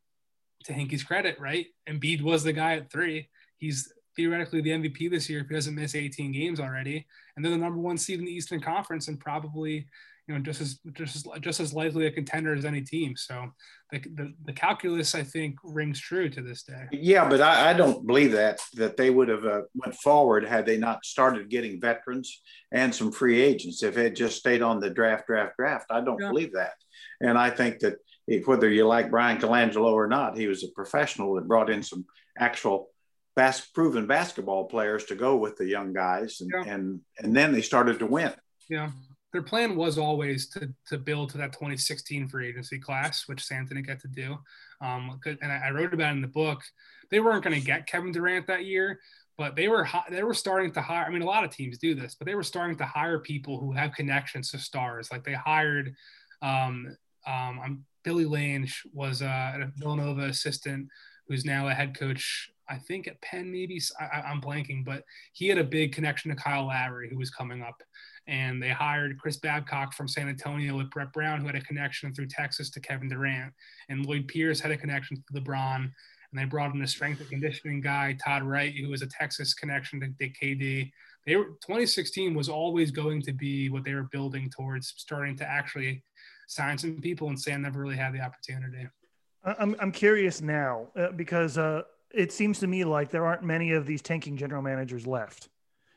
to Hinkie's credit, right? Embiid was the guy at three he's theoretically the MVP this year if he doesn't miss 18 games already. And they're the number one seed in the Eastern Conference and probably you know just as just as just as likely a contender as any team. So the, the, the calculus I think rings true to this day. Yeah, but I, I don't believe that that they would have uh, went forward had they not started getting veterans and some free agents. If it just stayed on the draft, draft, draft, I don't yeah. believe that. And I think that if, whether you like Brian Colangelo or not, he was a professional that brought in some actual bas- proven basketball players to go with the young guys, and yeah. and and then they started to win. Yeah their plan was always to to build to that 2016 free agency class, which Sam didn't get to do. Um, and I, wrote about it in the book. They weren't going to get Kevin Durant that year, but they were they were starting to hire. I mean, a lot of teams do this, but they were starting to hire people who have connections to stars. Like they hired, um, um, Billy Lange was uh, a Villanova assistant who's now a head coach. I think at Penn, maybe I, I'm blanking, but he had a big connection to Kyle Lowry, who was coming up and they hired Chris Babcock from San Antonio with Brett Brown, who had a connection through Texas to Kevin Durant, and Lloyd Pierce had a connection to LeBron, and they brought in a strength and conditioning guy, Todd Wright, who was a Texas connection to Dick KD. They were 2016 was always going to be what they were building towards, starting to actually sign some people, and Sam never really had the opportunity. I'm I'm curious now uh, because uh, it seems to me like there aren't many of these tanking general managers left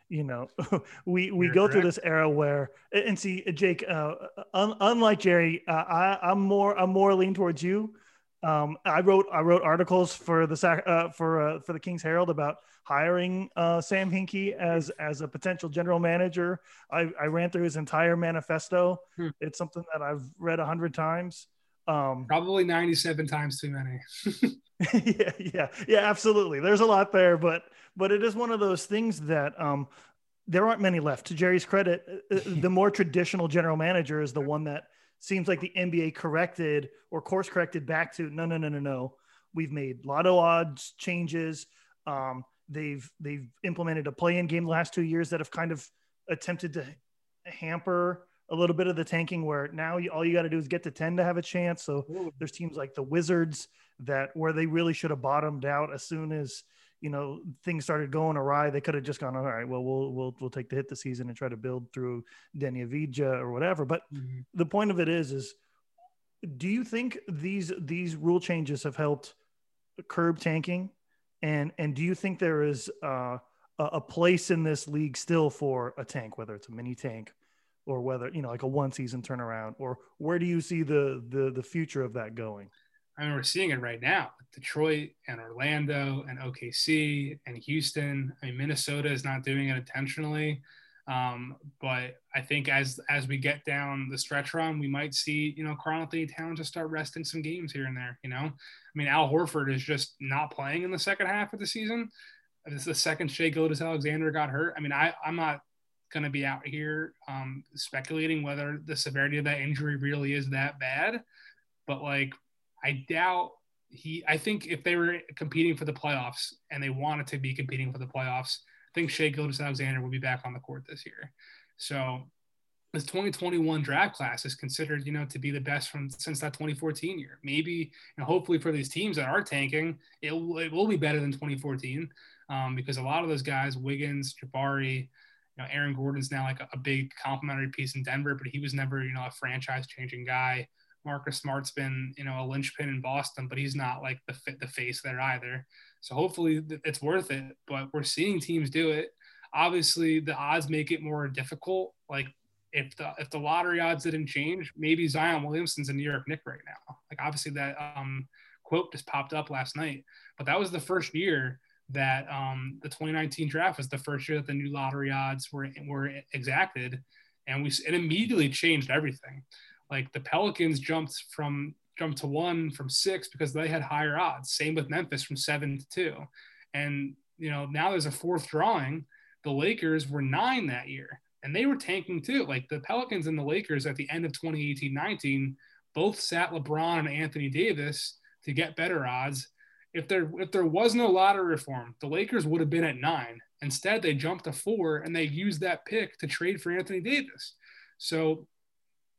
you know? <laughs> We we You're go correct. through this era where and see jake uh, un, unlike jerry uh, i i'm more i'm more lean towards you. Um, i wrote i wrote articles for the uh, for uh, for the king's herald about hiring uh, sam hinkie as as a potential general manager. I i ran through his entire manifesto. Hmm. it's something that i've read a hundred times um, <laughs> probably 97 times too many <laughs> yeah yeah yeah absolutely there's a lot there but but it is one of those things that um, there aren't many left. To Jerry's credit, uh, uh, <laughs> the more traditional general manager is the one that seems like the NBA corrected or course corrected back to no, no, no, no, no. We've made lotto odds changes. Um, they've they've implemented a play-in game the last two years that have kind of attempted to hamper a little bit of the tanking where now you, all you got to do is get to 10 to have a chance so there's teams like the wizards that where they really should have bottomed out as soon as you know things started going awry, they could have just gone, all right, well, we'll we'll we'll take the hit the season and try to build through Deni Avdija or whatever. But mm-hmm. the point of it is, is do you think these these rule changes have helped curb tanking, and and do you think there is uh, a place in this league still for a tank, whether it's a mini tank? Or whether you know like a one season turnaround or where do you see the the the future of that going I mean, we're seeing it right now. Detroit and Orlando and OKC and Houston. I mean, Minnesota is not doing it intentionally, um, but I think as as we get down the stretch run, we might see you know Karl-Anthony Towns just start resting some games here and there. You know, I mean, Al Horford is just not playing in the second half of the season. This is the second Shai Gilgeous-Alexander got hurt. I mean, I I'm not going to be out here um, speculating whether the severity of that injury really is that bad, but like I doubt he. I think if they were competing for the playoffs and they wanted to be competing for the playoffs, I think Shai Gilgeous-Alexander will be back on the court this year. So this 2021 draft class is considered, you know, to be the best from since that 2014 year. Maybe, and hopefully for these teams that are tanking, it will, it will be better than 2014 um, because a lot of those guys, Wiggins, Jabari, you know, Aaron Gordon's now like a, a big complementary piece in Denver, but he was never, you know, a franchise changing guy. Marcus Smart's been, you know, a linchpin in Boston, but he's not like the the face there either. So hopefully it's worth it. But we're seeing teams do it. Obviously, the odds make it more difficult. Like if the if the lottery odds didn't change, maybe Zion Williamson's a New York Knick right now. Like obviously that um, quote just popped up last night, but that was the first year that um, the 2019 draft was the first year that the new lottery odds were were exacted, and we it immediately changed everything. Like the Pelicans jumped from jumped to one from six because they had higher odds. Same with Memphis from seven to two. And you know, now there's a fourth drawing. The Lakers were nine that year, and they were tanking too. Like the Pelicans and the Lakers at the end of 2018-19 both sat LeBron and Anthony Davis to get better odds. If there if there was no lottery reform, the Lakers would have been at nine. Instead, they jumped to four and they used that pick to trade for Anthony Davis. So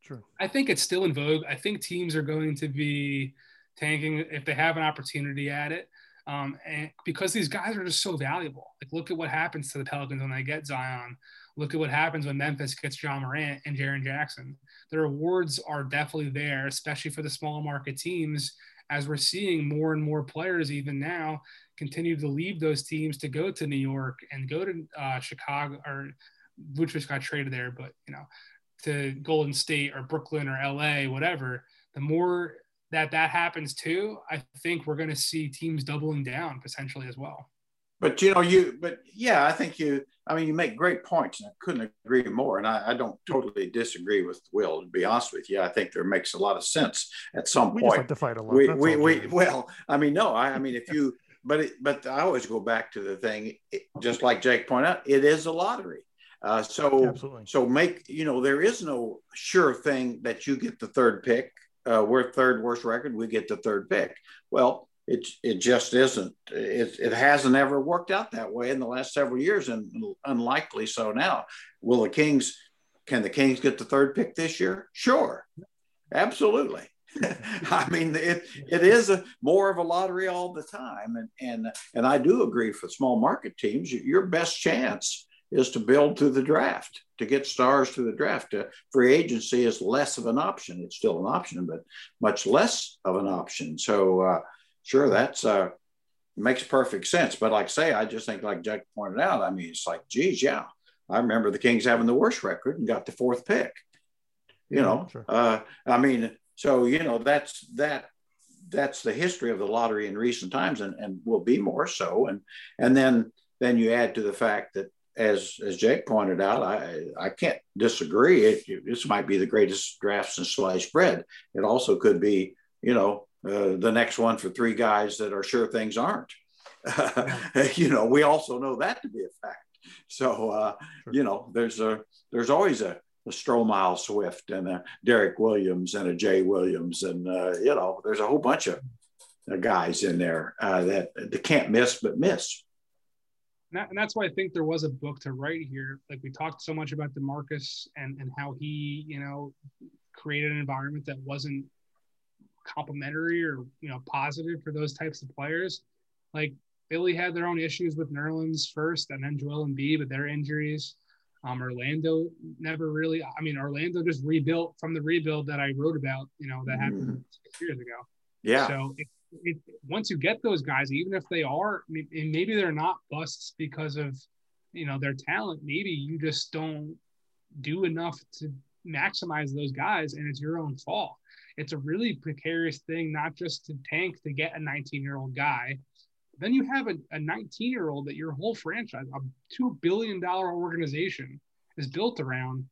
True. I think it's still in vogue. I think teams are going to be tanking if they have an opportunity at it. Um, and because these guys are just so valuable. Like, look at what happens to the Pelicans when they get Zion. Look at what happens when Memphis gets Ja Morant and Jaren Jackson. The rewards are definitely there, especially for the small market teams, as we're seeing more and more players, even now, continue to leave those teams to go to New York and go to uh, Chicago, or just got traded there, but you know, to Golden State or Brooklyn or LA, whatever. The more that that happens too, I think we're going to see teams doubling down potentially as well. But you know, you but yeah, I think you. I mean, you make great points, and I couldn't agree more. And I, I don't totally disagree with Will. To be honest with you, I think there makes a lot of sense at some we point. Just like to fight a lot. We, we, we well, I mean, no, I, I mean, if you, but it, but I always go back to the thing, it, just like Jake pointed out, it is a lottery. Uh, so Absolutely. so make you know there is no sure thing that you get the third pick. Uh, we're third worst record, we get the third pick. Well, it it just isn't. It it hasn't ever worked out that way in the last several years, and unlikely so now. Will the Kings? Can the Kings get the third pick this year? Sure, absolutely. <laughs> I mean, it it is a more of a lottery all the time, and and and I do agree for small market teams, your best chance is to build through the draft, to get stars through the draft. Uh, free agency is less of an option. It's still an option, but much less of an option. So, uh, sure, that's uh, makes perfect sense. But like say, I just think, like Jack pointed out, I mean, it's like, geez, yeah, I remember the Kings having the worst record and got the fourth pick. You know, sure. uh, I mean, so you know, that's that that's the history of the lottery in recent times, and, and will be more so. And and then then you add to the fact that as as Jake pointed out, I I can't disagree. It, this might be the greatest draft since sliced bread. It also could be, you know, uh, the next one for three guys that are sure things aren't. <laughs> you know, we also know that to be a fact. So, uh, sure. you know, there's a there's always a, a Stromile Swift and a Derrick Williams and a Jay Williams, and uh, you know, there's a whole bunch of guys in there uh, that they can't miss but miss. And, that, and, that's why I think there was a book to write here. Like we talked so much about Demarcus and and how he, you know, created an environment that wasn't complimentary or you know positive for those types of players. Like Philly had their own issues with Nerlens first, and then Joel Embiid with their injuries. Um, Orlando never really. I mean, Orlando just rebuilt from the rebuild that I wrote about. You know, that happened mm-hmm. six years ago. Yeah. So it, it, once you get those guys, even if they are, and maybe they're not busts because of, you know, their talent. Maybe you just don't do enough to maximize those guys, and it's your own fault. It's a really precarious thing, not just to tank to get a 19 year old guy. Then you have a 19 year old that your whole franchise, a $2 billion organization, is built around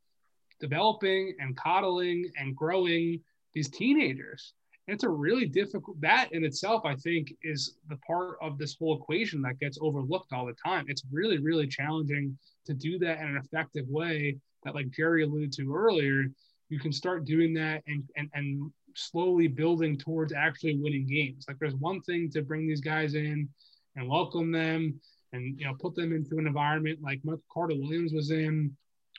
developing and coddling and growing these teenagers. And it's a really difficult, that in itself, I think, is the part of this whole equation that gets overlooked all the time. It's really, really challenging to do that in an effective way that, like Jerry alluded to earlier, you can start doing that and, and, and slowly building towards actually winning games. Like there's one thing to bring these guys in and welcome them and you know put them into an environment like Michael Carter Williams was in,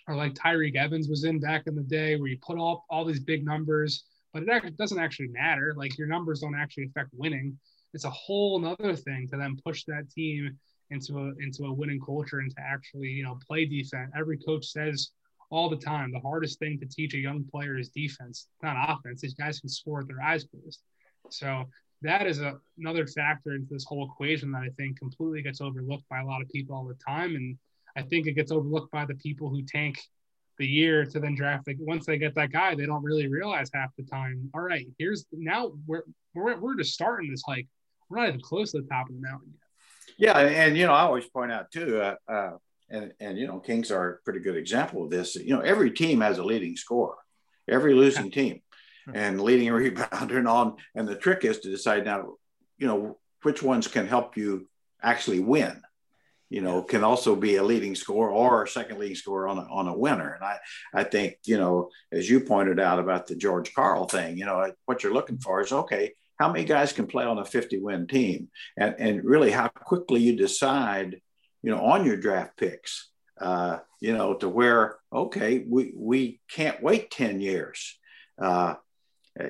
or like Tyreke Evans was in back in the day, where you put all all these big numbers, but it actually doesn't actually matter. Like your numbers don't actually affect winning. It's a whole another thing to then push that team into a into a winning culture and to actually you know play defense. Every coach says all the time. The hardest thing to teach a young player is defense, not offense. These guys can score with their eyes closed. So that is a, another factor into this whole equation that I think completely gets overlooked by a lot of people all the time. And I think it gets overlooked by the people who tank the year to then draft. Like once they get that guy, they don't really realize half the time. All right, here's now we're we're we're just starting this hike. We're not even close to the top of the mountain yet. Yeah, and, you know I always point out too. Uh, uh, and and you know Kings are a pretty good example of this. You know, every team has a leading scorer, every losing team, hmm. and leading <laughs> rebounder and on. And the trick is to decide now, you know, which ones can help you actually win. You know, can also be a leading scorer or a second leading scorer on a, on a winner. And I, I think, you know, as you pointed out about the George Karl thing, you know, what you're looking for is okay, how many guys can play on a 50 win team? And, and really how quickly you decide you know, on your draft picks, uh, you know, to where, okay, we, we can't wait 10 years. Uh,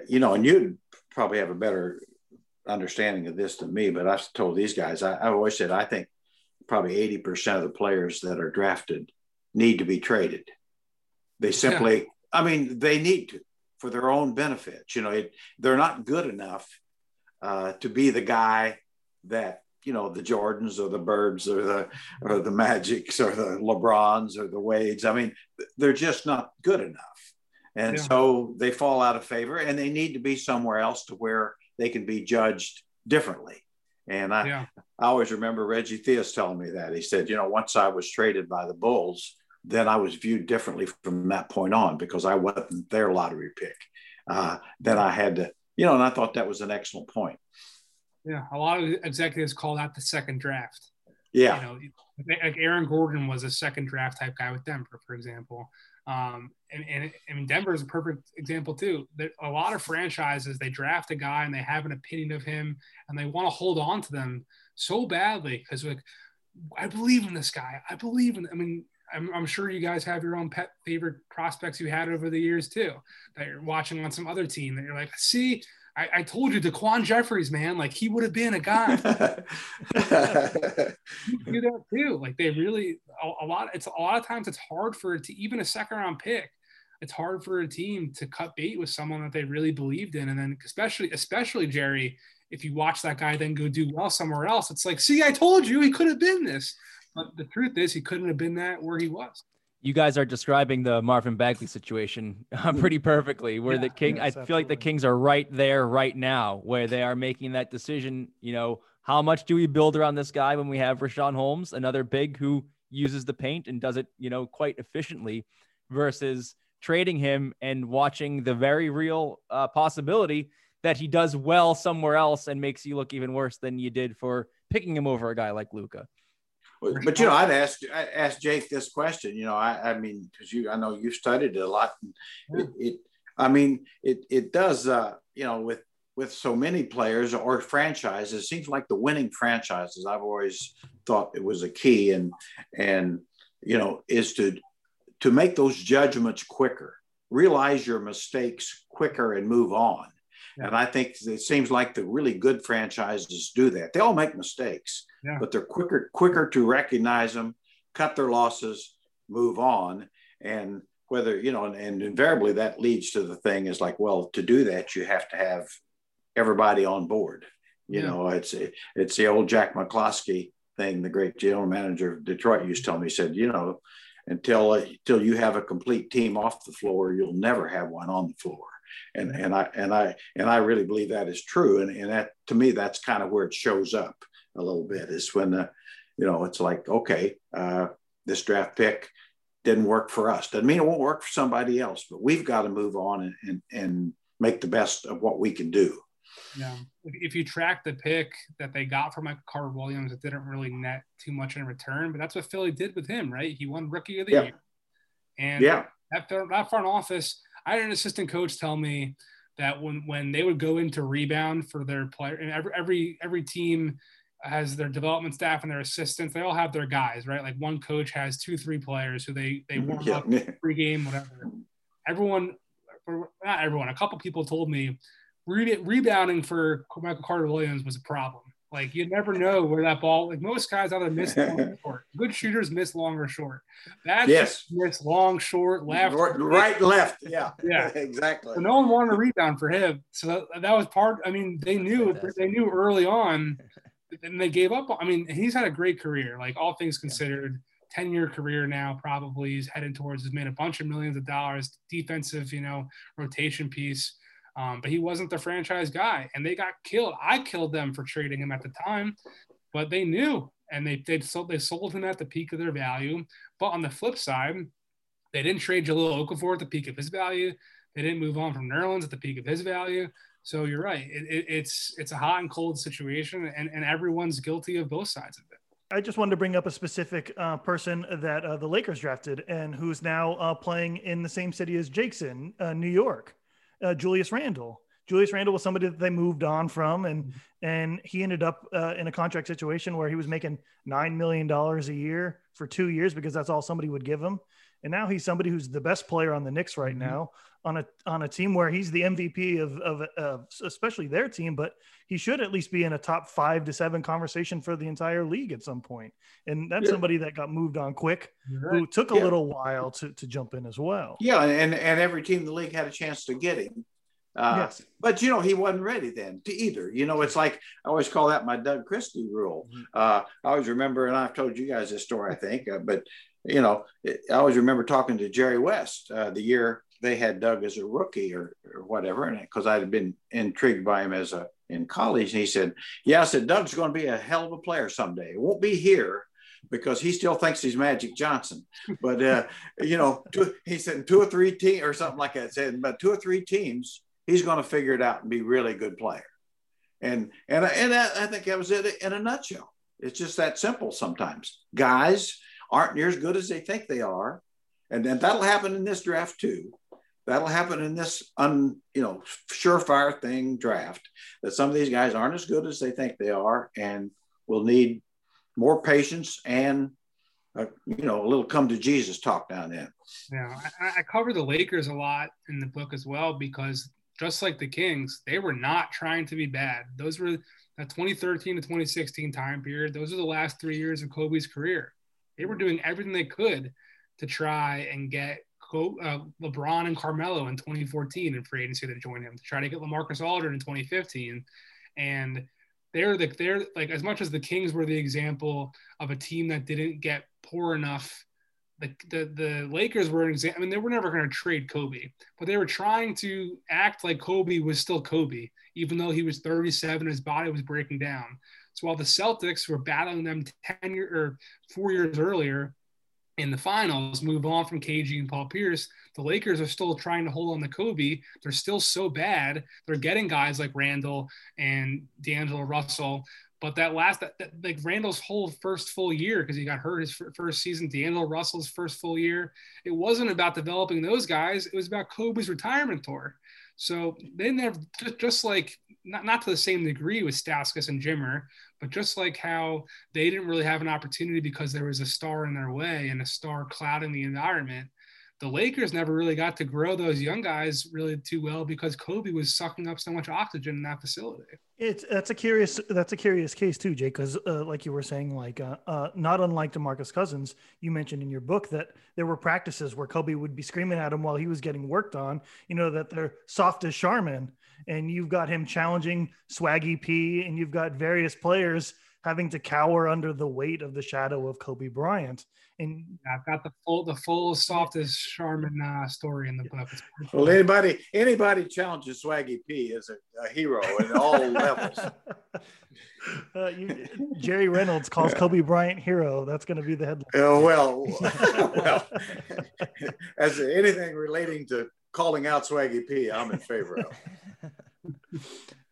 you know, and you'd probably have a better understanding of this than me, but I've told these guys, I, I always said, I think probably 80% of the players that are drafted need to be traded. They simply, yeah. I mean, they need to for their own benefits. You know, it, they're not good enough uh, to be the guy that you know the Jordans or the Birds or the or the Magics or the LeBrons or the Wades. I mean, they're just not good enough, and yeah. so they fall out of favor, and they need to be somewhere else to where they can be judged differently. And I, yeah. I always remember Reggie Theus telling me that. He said, you know, once I was traded by the Bulls, then I was viewed differently from that point on because I wasn't their lottery pick. Uh, then I had to, you know, and I thought that was an excellent point. Yeah, a lot of executives call that the second draft. Yeah, you know, like Aaron Gordon was a second draft type guy with Denver, for example. Um, and, and I mean, Denver is a perfect example too. That a lot of franchises they draft a guy and they have an opinion of him and they want to hold on to them so badly because like I believe in this guy. I believe in. I mean, I'm, I'm, sure you guys have your own pet favorite prospects you had over the years too that you're watching on some other team that you're like, see, I, I told you, Daquan Jeffries, man, like he would have been a guy. <laughs> do that too. Like they really a, a, lot. It's a lot of times it's hard for it to even a second round pick. It's hard for a team to cut bait with someone that they really believed in, and then especially especially Jerry, if you watch that guy then go do well somewhere else, it's like, see, I told you he could have been this. But the truth is, he couldn't have been that where he was you guys are describing the Marvin Bagley situation uh, pretty perfectly. Where yeah, the King, yes, I feel like the Kings are right there right now, where they are making that decision. You know, how much do we build around this guy when we have Richaun Holmes, another big who uses the paint and does it, you know, quite efficiently, versus trading him and watching the very real uh, possibility that he does well somewhere else and makes you look even worse than you did for picking him over a guy like Luka. But you know, I'd ask I asked Jake this question. You know, I, I mean, because you, I know you studied it a lot. It, it, I mean, it it does. Uh, you know, with with so many players or franchises, it seems like the winning franchises. I've always thought it was a key, and and you know, is to to make those judgments quicker, realize your mistakes quicker, and move on. Yeah. And I think it seems like the really good franchises do that. They all make mistakes, yeah. but they're quicker quicker to recognize them, cut their losses, move on, and whether you know, and, and invariably that leads to the thing is like, well, to do that you have to have everybody on board. You yeah. know, it's it's the old Jack McCloskey thing. The great general manager of Detroit used to tell me, he said, you know, until until you have a complete team off the floor, you'll never have one on the floor and and I and I and I really believe that is true. And and that to me, that's kind of where it shows up a little bit. Is when the, you know, it's like okay, uh, this draft pick didn't work for us. Doesn't mean it won't work for somebody else, but we've got to move on and and, and make the best of what we can do. Yeah. If you track the pick that they got from Michael Carter Williams, it didn't really net too much in return, but that's what Philly did with him, right? He won Rookie of the yeah. Year. And yeah. that, that front office, I had an assistant coach tell me that when when they would go into rebound for their player, and every every every team has their development staff and their assistants. They all have their guys, right? Like one coach has two, three players who they they warm yeah. up <laughs> pregame, whatever. Everyone, not everyone, a couple people told me re- rebounding for Michael Carter Williams was a problem. Like you never know where that ball. Like most guys either miss <laughs> long or short. Good shooters miss long or short. That's yes. miss long, short, left, right, left. Yeah, <laughs> yeah, <laughs> exactly. So no one wanted a rebound for him. So that, that was part. I mean, they knew they knew early on, and they gave up. I mean, he's had a great career. Like all things considered. 10 year career now, probably he's heading towards, has made a bunch of millions of dollars, defensive, you know, rotation piece. Um, but he wasn't the franchise guy, and they got killed. I killed them for trading him at the time, but they knew, and they they sold they sold him at the peak of their value. But on the flip side, they didn't trade Jahlil Okafor at the peak of his value. They didn't move on from Nerlens at the peak of his value. So you're right. It, it, it's it's a hot and cold situation, and, and everyone's guilty of both sides of it. I just wanted to bring up a specific uh, person that uh, the Lakers drafted and who's now uh, playing in the same city as Jake's uh, New York uh, Julius Randle. Julius Randle was somebody that they moved on from, and and he ended up uh, in a contract situation where he was making nine million dollars a year for two years because that's all somebody would give him. And now he's somebody who's the best player on the Knicks right Mhm. now on a on a team where he's the MVP of of, of especially their team, but he should at least be in a top five to seven conversation for the entire league at some point. And that's Yeah. somebody that got moved on quick, right. who took a Yeah. little while to to jump in as well. Yeah, and and every team in the league had a chance to get him. Uh, yes. But you know, he wasn't ready then to either. You know, it's like I always call that my Doug Christie rule. Mhm. Uh, I always remember, and I've told you guys this story, I think, uh, but you know, I always remember talking to Jerry West uh, the year they had Doug as a rookie or, or whatever, and because I had been intrigued by him as a in college, and he said, "Yeah, I said Doug's going to be a hell of a player someday. It won't be here." Because he still thinks he's Magic Johnson, but uh, <laughs> you know, two, he said two or three teams or something like that. Said, but two or three teams, he's going to figure it out and be really good player. And and and I, I think that was it in a nutshell. It's just that simple. Sometimes guys aren't near as good as they think they are, and then that'll happen in this draft too. That'll happen in this un you know surefire thing draft. That some of these guys aren't as good as they think they are, and will need more patience and uh, you know a little come to Jesus talk down then. Yeah, I, I cover the Lakers a lot in the book as well because just like the Kings, they were not trying to be bad. Those were that 2013 to 2016 time period. Those are the last three years of Kobe's career. They were doing everything they could to try and get uh, LeBron and Carmelo in 2014 in free agency to join him, to try to get LaMarcus Aldridge in 2015, and they're the they're like as much as the Kings were the example of a team that didn't get poor enough the, the, the Lakers were an example. I mean, they were never going to trade Kobe, but they were trying to act like Kobe was still Kobe, even though he was 37, his body was breaking down. So while the Celtics were battling them 10 year, or four years earlier in the finals, move on from KG and Paul Pierce, the Lakers are still trying to hold on to Kobe. They're still so bad. They're getting guys like Randle and D'Angelo Russell but that last, that, that, like Randle's whole first full year, because he got hurt his f- first season, D'Angelo Russell's first full year, it wasn't about developing those guys. It was about Kobe's retirement tour. So they never, just, just like, not, not to the same degree with Stauskas and Jimmer, but just like how they didn't really have an opportunity because there was a star in their way and a star clouding the environment. The Lakers never really got to grow those young guys really too well because Kobe was sucking up so much oxygen in that facility. It's that's a curious that's a curious case too, Jake. Because uh, like you were saying, like uh, uh, not unlike Demarcus Cousins, you mentioned in your book that there were practices where Kobe would be screaming at him while he was getting worked on. You know that they're soft as Charmin, and you've got him challenging Swaggy P, and you've got various players having to cower under the weight of the shadow of Kobe Bryant. And I've got the full, the full softest Charmin uh, story in the book. Well, anybody anybody challenges Swaggy P is a, a hero in all <laughs> levels. Uh, you, Jerry Reynolds calls Kobe Bryant hero. That's going to be the headline. Uh, well, <laughs> well, <laughs> as anything relating to calling out Swaggy P, I'm in favor of. <laughs>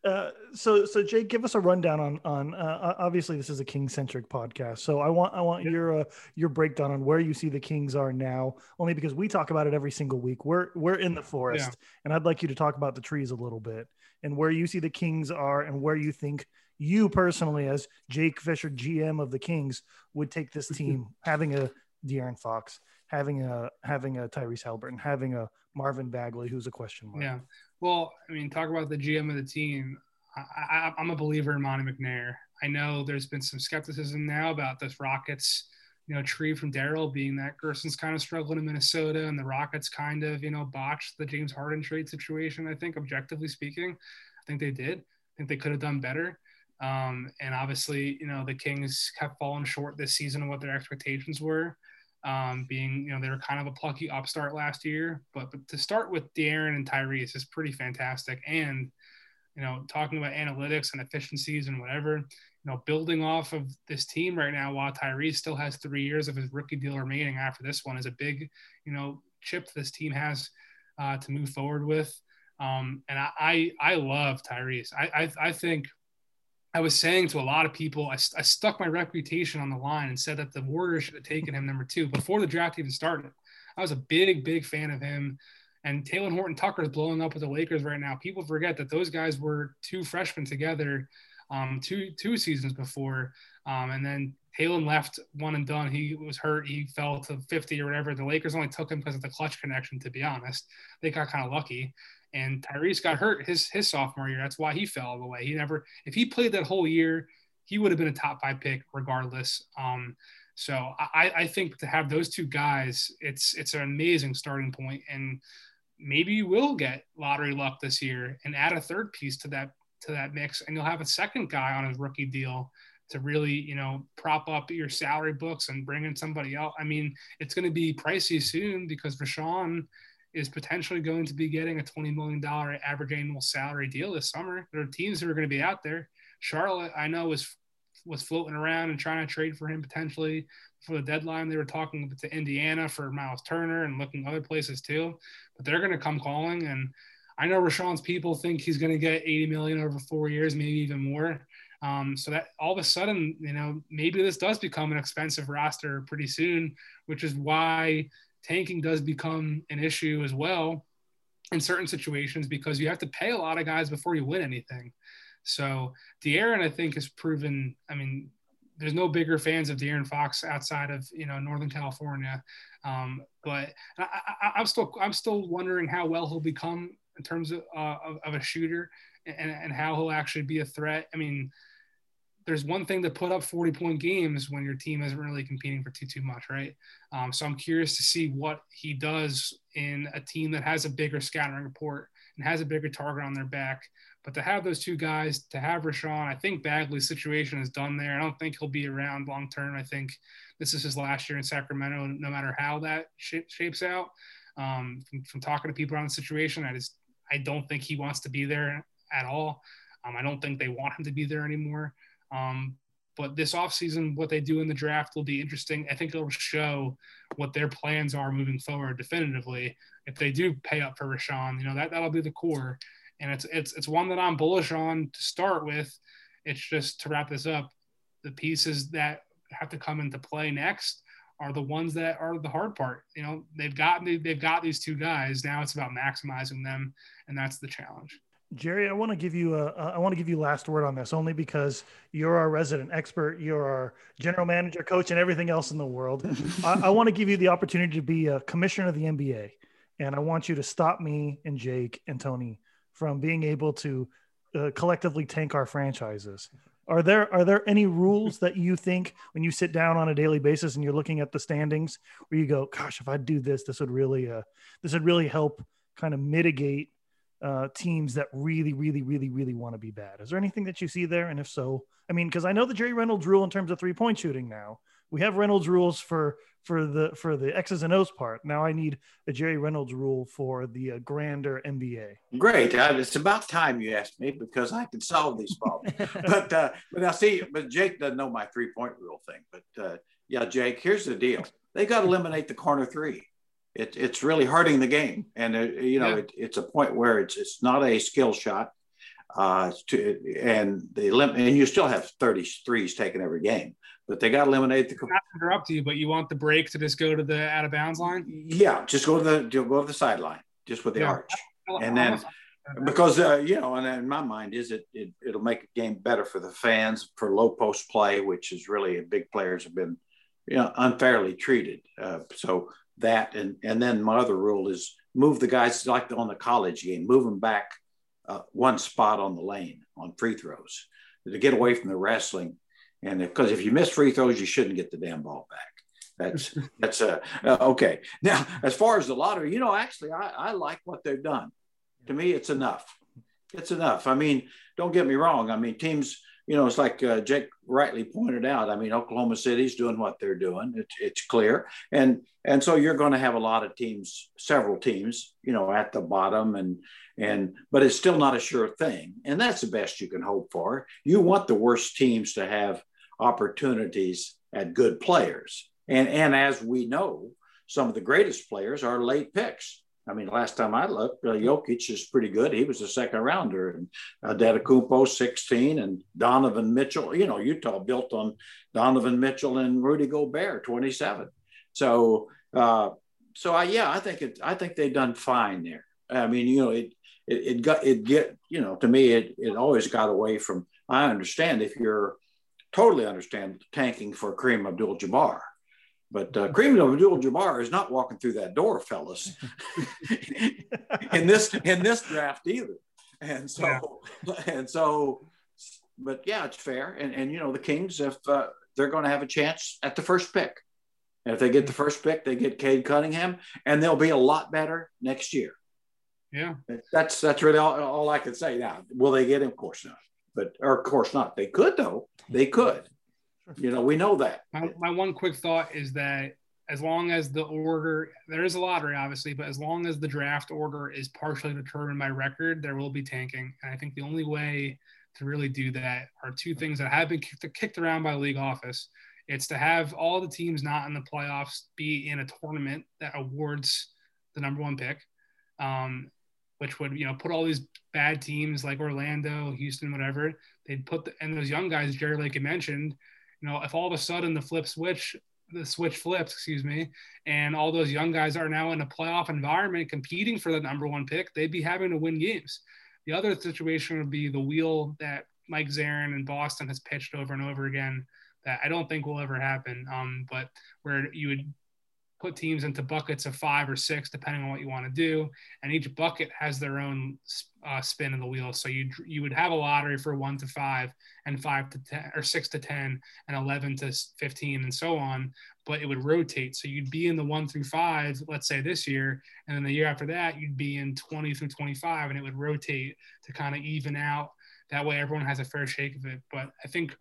Uh, so, so Jake, give us a rundown on on. Uh, obviously, this is a King centric podcast, so I want I want Yeah. your uh, your breakdown on where you see the Kings are now. Only because we talk about it every single week. We're we're in the forest, and I'd like you to talk about the trees a little bit and where you see the Kings are, and where you think you personally, as Jake Fischer, GM of the Kings, would take this <laughs> team, having a De'Aaron Fox, having a having a Tyrese Halliburton, having a Marvin Bagley, who's a question mark. Yeah. Well, I mean, talk about the GM of the team. I, I'm a believer in Monte McNair. I know there's been some skepticism now about this Rockets, you know, tree from Daryl being that Gersson's kind of struggling in Minnesota and the Rockets kind of, you know, botched the James Harden trade situation. I think, objectively speaking, I think they did. I think they could have done better. Um, and obviously, you know, the Kings have fallen short this season of what their expectations were um, being, you know, they were kind of a plucky upstart last year. But, but to start with De'Aaron and Tyrese is pretty fantastic. And, you know, talking about analytics and efficiencies and whatever, you know, building off of this team right now while Tyrese still has three years of his rookie deal remaining after this one is a big, you know, chip this team has uh, to move forward with. Um, and I, I, I love Tyrese. I, I, I think I was saying to a lot of people, I, I stuck my reputation on the line and said that the Warriors should have taken him number two before the draft even started. I was a big, big fan of him. And Talen Horton Tucker is blowing up with the Lakers right now. People forget that those guys were two freshmen together um, two two seasons before, um, and then Talen left one and done. He was hurt. He fell to 50 or whatever. The Lakers only took him because of the Klutch connection. To be honest, they got kind of lucky. And Tyrese got hurt his his sophomore year. That's why he fell all the way. He never, if he played that whole year, he would have been a top five pick regardless. Um, so I, I think to have those two guys, it's it's an amazing starting point, and maybe you will get lottery luck this year and add a third piece to that to that mix, and you'll have a second guy on his rookie deal to really you know prop up your salary books and bring in somebody else. I mean, it's going to be pricey soon because Richaun is potentially going to be getting a $20 million average annual salary deal this summer. There are teams that are going to be out there. Charlotte, I know, was was floating around and trying to trade for him potentially for the deadline. They were talking to Indiana for Miles Turner and looking other places too, but they're going to come calling. And I know Richaun's people think he's going to get 80 million over four years, maybe even more. Um, so that all of a sudden, you know, maybe this does become an expensive roster pretty soon, which is why tanking does become an issue as well in certain situations because you have to pay a lot of guys before you win anything. So De'Aaron, I think, has proven. I mean, there's no bigger fans of De'Aaron Fox outside of you know Northern California, um, but I, am still I'm still wondering how well he'll become in terms of, uh, of, of, a shooter and, and how he'll actually be a threat. I mean, there's one thing to put up 40 point games when your team isn't really competing for too too much, right? Um, so I'm curious to see what he does in a team that has a bigger scattering report and has a bigger target on their back. But to have those two guys, to have Richaun, I think Bagley's situation is done there. I don't think he'll be around long term. I think this is his last year in Sacramento, no matter how that sh- shapes out. Um, from, from, talking to people around the situation, I just I don't think he wants to be there at all. Um, I don't think they want him to be there anymore. Um, but this offseason, what they do in the draft will be interesting. I think it'll show what their plans are moving forward definitively. If they do pay up for Richaun, you know, that, that'll be the core. And it's, it's, it's one that I'm bullish on to start with. It's just to wrap this up, the pieces that have to come into play next are the ones that are the hard part. You know, they've got they've got these two guys. Now it's about maximizing them, and that's the challenge. Jerry, I want to give you a I want to give you last word on this only because you're our resident expert, you're our general manager, coach, and everything else in the world. <laughs> I, I, want to give you the opportunity to be a commissioner of the NBA, and I want you to stop me and Jake and Tony from being able to uh, collectively tank our franchises. Are there are there any rules that you think when you sit down on a daily basis and you're looking at the standings where you go, "Gosh, if I do this, this would really uh, this would really help kind of mitigate uh, teams that really, really, really, really want to be bad. Is there anything that you see there? And if so, I mean, because I know the Jerry Reynolds rule in terms of three point shooting now. We have Reynolds rules for for the for the X's and O's part. Now I need a Jerry Reynolds rule for the uh, grander NBA. Great, uh, it's about time you asked me because I can solve these problems. <laughs> but uh, but now see, but Jake doesn't know my three point rule thing. But uh, yeah, Jake, here's the deal: they got to eliminate the corner three it, it's really hurting the game. And, it, uh, you know, yeah. it, it's a point where it's, it's not a skill shot. Uh, to, and they lim- and you still have 33s taken every game, but they got to eliminate the. Not to interrupt you, but you want the break to just go to the out of bounds line? Yeah, just go to the go to the sideline, just with the yeah. arch, and then because uh, you know, and in my mind is it, it it'll make a game better for the fans for low post play, which is really big players have been you know unfairly treated. Uh, so that. And, and then my other rule is move the guys like on the college game, move them back uh, one spot on the lane on free throws to get away from the wrestling. And because if, if, you miss free throws, you shouldn't get the damn ball back. That's <laughs> that's uh, uh, okay. Now, as far as the lottery, you know, actually, I, I like what they've done. To me, it's enough. It's enough. I mean, don't get me wrong. I mean, teams you know, it's like uh, Jake rightly pointed out. I mean, Oklahoma City's doing what they're doing. It's, it's clear, and and so you're going to have a lot of teams, several teams, you know, at the bottom, and and but it's still not a sure thing, and that's the best you can hope for. You want the worst teams to have opportunities at good players, and and as we know, some of the greatest players are late picks. I mean, last time I looked, uh, Jokic is pretty good. He was a second rounder, and uh, Antetokounmpo 16, and Donovan Mitchell. You know, Utah built on Donovan Mitchell and Rudy Gobert 27. So, uh, so I yeah, I think it. I think they've done fine there. I mean, you know, it, it, it got it get you know to me it it always got away from. I understand if you're totally understand tanking for Kareem Abdul-Jabbar. But uh, Kareem Abdul-Jabbar is not walking through that door, fellas, <laughs> in this in this draft either. And so, yeah. <laughs> and so, but yeah, it's fair. And and you know the Kings, if uh, they're going to have a chance at the first pick, and if they get the first pick, they get Cade Cunningham, and they'll be a lot better next year. Yeah, that's that's really all, all I can say. Now, will they get him? Of course not. But or of course not. They could though. They could. You know, we know that. My, my one quick thought is that as long as the order there is a lottery obviously but as long as the draft order is partially determined by record there will be tanking. And i think the only way to really do that are two things that have been kicked, kicked around by league office. It's to have all the teams not in the playoffs be in a tournament that awards the number one pick um, which would you know put all these bad teams like orlando houston whatever they'd put the, and those young guys jerry lake had mentioned you know, if all of a sudden the flip switch, the switch flips, excuse me, and all those young guys are now in a playoff environment competing for the number one pick, they'd be having to win games. The other situation would be the wheel that Mike Zarren in Boston has pitched over and over again that I don't think will ever happen. Um, but where you would put teams into buckets of five or six, depending on what you want to do. And each bucket has their own uh, spin of the wheel. So you you would have a lottery for one to five, and five to ten, or six to ten, and eleven to fifteen, and so on. But it would rotate. So you'd be in the one through five, let's say this year, and then the year after that, you'd be in twenty through twenty-five, and it would rotate to kind of even out. That way, everyone has a fair shake of it. But I think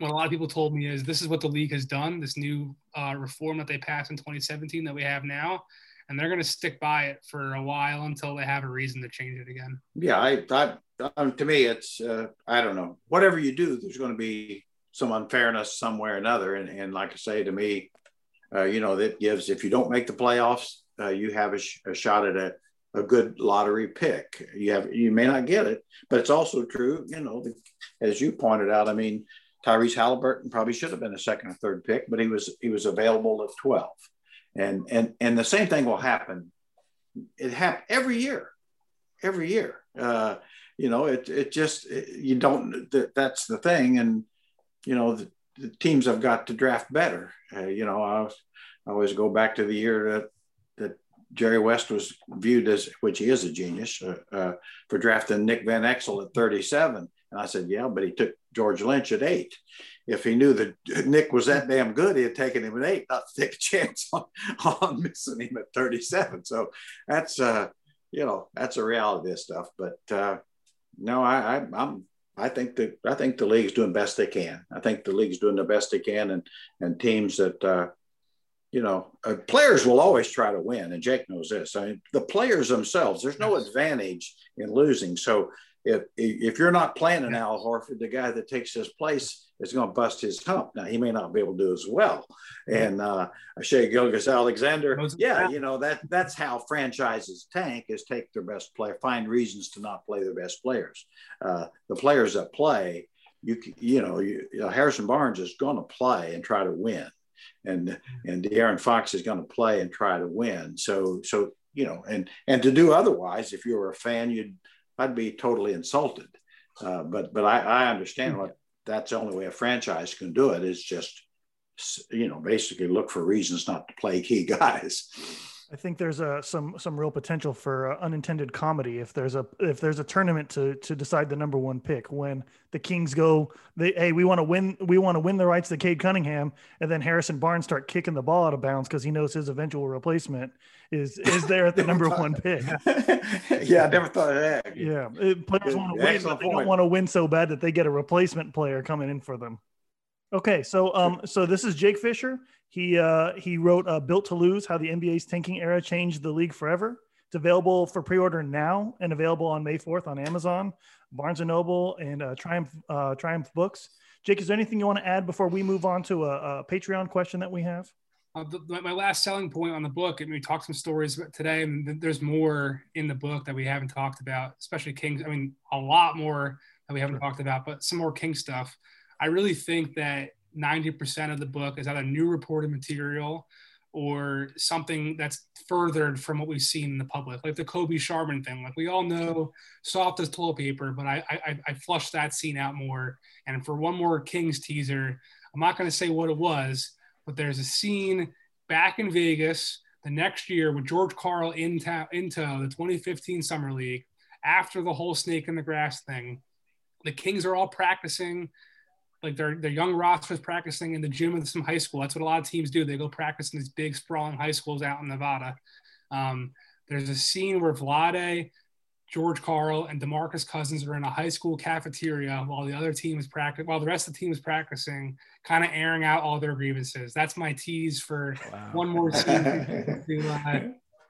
what a lot of people told me is this is what the league has done, this new uh, reform that they passed in 2017 that we have now, and they're going to stick by it for a while until they have a reason to change it again. Yeah, I, I um, to me, it's uh, I don't know. Whatever you do, there's going to be some unfairness somewhere or another, and, and like I say to me, uh, you know, that gives if you don't make the playoffs, uh, you have a, sh- a shot at a a good lottery pick. You have you may not get it, but it's also true. You know, as you pointed out, I mean, Tyrese Haliburton probably should have been a second or third pick, but he was he was available at 12. And and and the same thing will happen. It happens every year, every year. Uh, you know, it it just it, you don't. That, that's the thing, and you know the, the teams have got to draft better. Uh, you know, I, was, I always go back to the year that that Jerry West was viewed as, which he is a genius, uh, uh, for drafting Nick Van Exel at 37. And I said, yeah, but he took George Lynch at eight. If he knew that Nick was that damn good, he had taken him at eight, not to <laughs> take a chance on, on missing him at 37. So that's, uh, you know, that's a reality of this stuff. But uh, no, I, I, I'm, I think that I think the league's doing best they can. I think the league's doing the best they can, and and teams that uh, you know, uh, players will always try to win, and Jake knows this. I mean, the players themselves, there's no advantage in losing. So if if you're not playing an Al Horford, the guy that takes his place is going to bust his hump. Now he may not be able to do as well. And uh, Shai Gilgeous-Alexander, yeah, you know that that's how franchises tank is take their best player, find reasons to not play their best players. Uh, the players that play, you you know, you, you know, Harrison Barnes is going to play and try to win, and and De'Aaron Fox is going to play and try to win. So so you know, and and to do otherwise, if you were a fan, you'd I'd be totally insulted. Uh, but but I, I understand what that's the only way a franchise can do it is just you know basically look for reasons not to play key guys. I think there's a some some real potential for uh, unintended comedy if there's a if there's a tournament to to decide the number one pick when the Kings go they hey we want to win we want to win the rights to Cade Cunningham and then Harrison Barnes start kicking the ball out of bounds because he knows his eventual replacement is is there at the <laughs> number one pick. <laughs> yeah, I never thought of that. <laughs> Yeah, players want to win, but they don't want to win so bad that they get a replacement player coming in for them. Okay, so um, so this is Jake Fischer. He uh, he wrote uh, "Built to Lose: How the NBA's Tanking Era Changed the League Forever." It's available for pre-order now and available on May 4th on Amazon, Barnes and Noble, and uh, Triumph uh, Triumph Books. Jake, is there anything you want to add before we move on to a, a Patreon question that we have? Uh, the, my last selling point on the book, and we talked some stories today, and there's more in the book that we haven't talked about, especially Kings. I mean, a lot more that we haven't sure. talked about, but some more King stuff. I really think that 90% of the book is either new reported material or something that's furthered from what we've seen in the public, like the Kobe Charmin thing. Like we all know, soft as toilet paper, but I I, I flushed that scene out more. And for one more Kings teaser, I'm not going to say what it was, but there's a scene back in Vegas the next year with George Karl into into the 2015 Summer League after the whole snake in the grass thing. The Kings are all practicing like their their young rosters practicing in the gym of some high school. That's what a lot of teams do. They go practice in these big sprawling high schools out in Nevada. Um, there's a scene where Vlade, George Karl, and Demarcus Cousins are in a high school cafeteria while the other team is practicing, while the rest of the team is practicing, kind of airing out all their grievances. That's my tease for wow. one more <laughs> scene to, uh,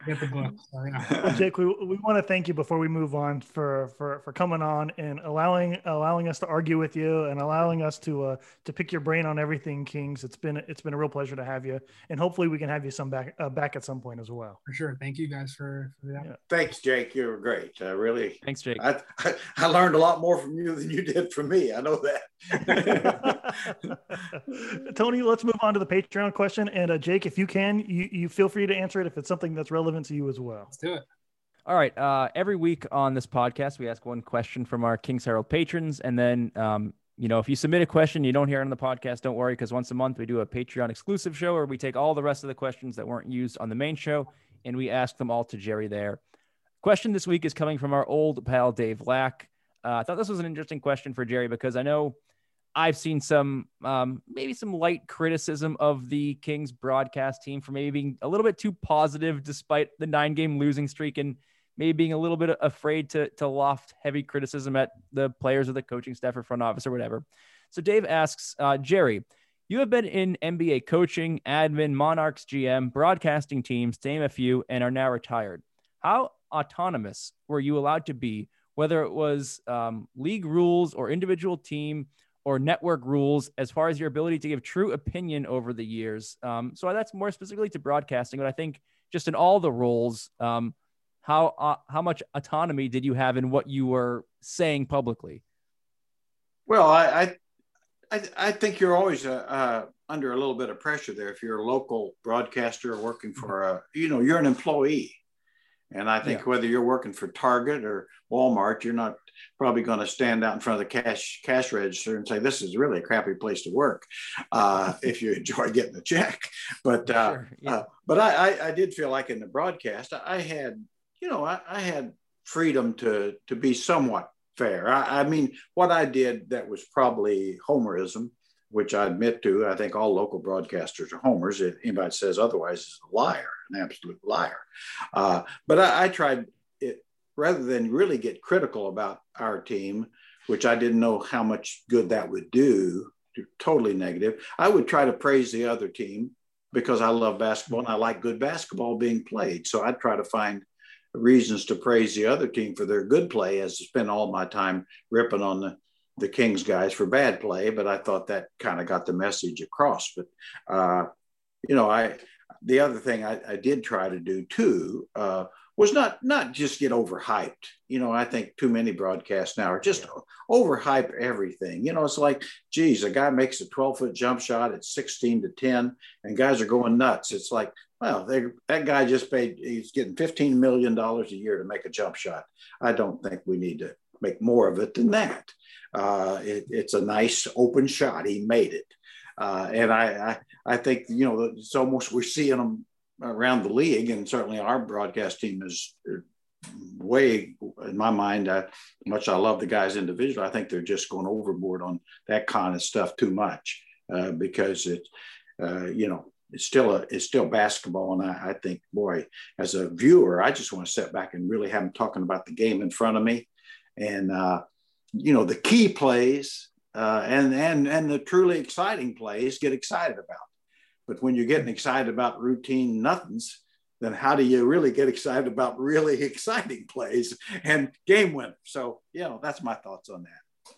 get the book. So, yeah. well, Jake, we, we want to thank you before we move on for, for, for coming on and allowing allowing us to argue with you and allowing us to uh, to pick your brain on everything Kings. It's been it's been a real pleasure to have you, and hopefully we can have you some back uh, back at some point as well. For sure. Thank you guys for, for that. Yeah. Thanks, Jake. You were great. Uh, really. Thanks, Jake. I, I, I learned a lot more from you than you did from me. I know that. <laughs> Tony, let's move on to the Patreon question. And uh, Jake, if you can, you, you feel free to answer it if it's something that's relevant to you as well. Let's do it. All right. Uh, every week on this podcast, we ask one question from our Kings Herald patrons. And then, um, you know, if you submit a question you don't hear it on the podcast, don't worry, because once a month we do a Patreon exclusive show where we take all the rest of the questions that weren't used on the main show and we ask them all to Jerry there. Question this week is coming from our old pal, Dave Lack. Uh, I thought this was an interesting question for Jerry because I know I've seen some um, maybe some light criticism of the Kings broadcast team for maybe being a little bit too positive despite the nine game losing streak and maybe being a little bit afraid to, to loft heavy criticism at the players or the coaching staff or front office or whatever. So Dave asks, uh, Jerry, you have been in NBA coaching, admin, Monarchs GM, broadcasting teams, to name a few, and are now retired. How autonomous were you allowed to be, whether it was um, league rules or individual team or network rules as far as your ability to give true opinion over the years. Um, so that's more specifically to broadcasting, but I think just in all the roles, um, how uh, how much autonomy did you have in what you were saying publicly? Well, I I, I think you're always uh, uh, under a little bit of pressure there if you're a local broadcaster working for a you know you're an employee, and I think yeah. whether you're working for Target or Walmart, you're not probably going to stand out in front of the cash cash register and say this is really a crappy place to work uh, <laughs> if you enjoy getting a check. <laughs> But uh, sure, yeah. uh, but I, I, I did feel like in the broadcast I had you know I, I had freedom to to be somewhat fair. I, I, mean what I did that was probably homerism. Which I admit to, I think all local broadcasters are homers. If anybody says otherwise is a liar, an absolute liar. Uh, but I, I tried rather than really get critical about our team, which I didn't know how much good that would do, totally negative, I would try to praise the other team because I love basketball and I like good basketball being played. So I'd try to find reasons to praise the other team for their good play as to spend all my time ripping on the, the Kings guys for bad play. But I thought that kind of got the message across. But, uh, you know, I, the other thing I, I did try to do too uh, was not not just get overhyped. You know, I think too many broadcasts now are just yeah. overhype everything. You know, it's like, geez, a guy makes a 12 foot jump shot at 16 to 10, and guys are going nuts. It's like, well, they, that guy just paid, he's getting $15 million a year to make a jump shot. I don't think we need to make more of it than that. Uh, it, it's a nice open shot. He made it. Uh, and I, I, I think, you know, it's almost, we're seeing them around the league, and certainly our broadcast team is way, in my mind, uh, much I love the guys individually, I think they're just going overboard on that kind of stuff too much uh, because it, uh, you know, it's still a it's still basketball, and I, I, think, boy, as a viewer, I just want to sit back and really have them talking about the game in front of me, and uh, you know, the key plays uh, and and and the truly exciting plays get excited about. But when you're getting excited about routine nothings, then how do you really get excited about really <laughs> exciting plays and game winners? So, you know, that's my thoughts on that.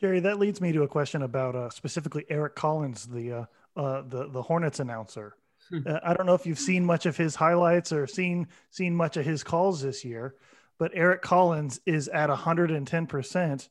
Gary, that leads me to a question about uh, specifically Eric Collins, the uh, uh, the the Hornets announcer. Hmm. Uh, I don't know if you've seen much of his highlights or seen seen much of his calls this year, but Eric Collins is at 110 percent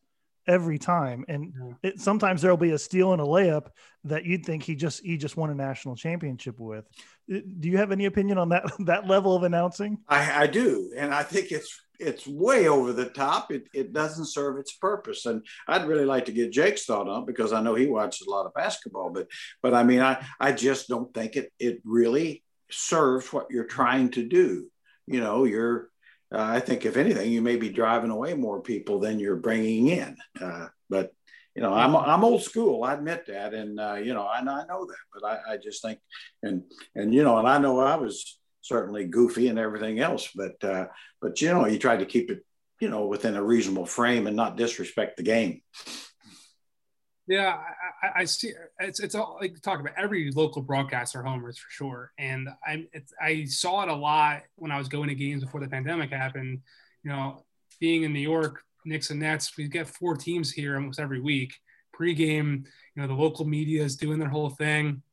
every time. And Yeah. it, sometimes there'll be a steal and a layup that you'd think he just he just won a national championship with. Uh, Do you have any opinion on that <laughs> that level of announcing? I, I do, and I think it's it's way over the top. It it doesn't serve its purpose, and I'd really like to get Jake's thought on it because I know he watches a lot of basketball. But but I mean, I I just don't think it it really serves what you're trying to do. You know, you're. Uh, I think if anything, you may be driving away more people than you're bringing in. Uh, but you know, I'm I'm old school. I admit that, and uh, you know, I know I know that. But I, I just think, and and you know, and I know I was certainly goofy and everything else, but uh, but you know, you tried to keep it, you know, within a reasonable frame and not disrespect the game. Yeah, I, I, I see. It's it's all like talk about every local broadcaster homers for sure, and I it's, I saw it a lot when I was going to games before the pandemic happened. You know, being in New York, Knicks and Nets, we get four teams here almost every week. Pre-game, you know, the local media is doing their whole thing.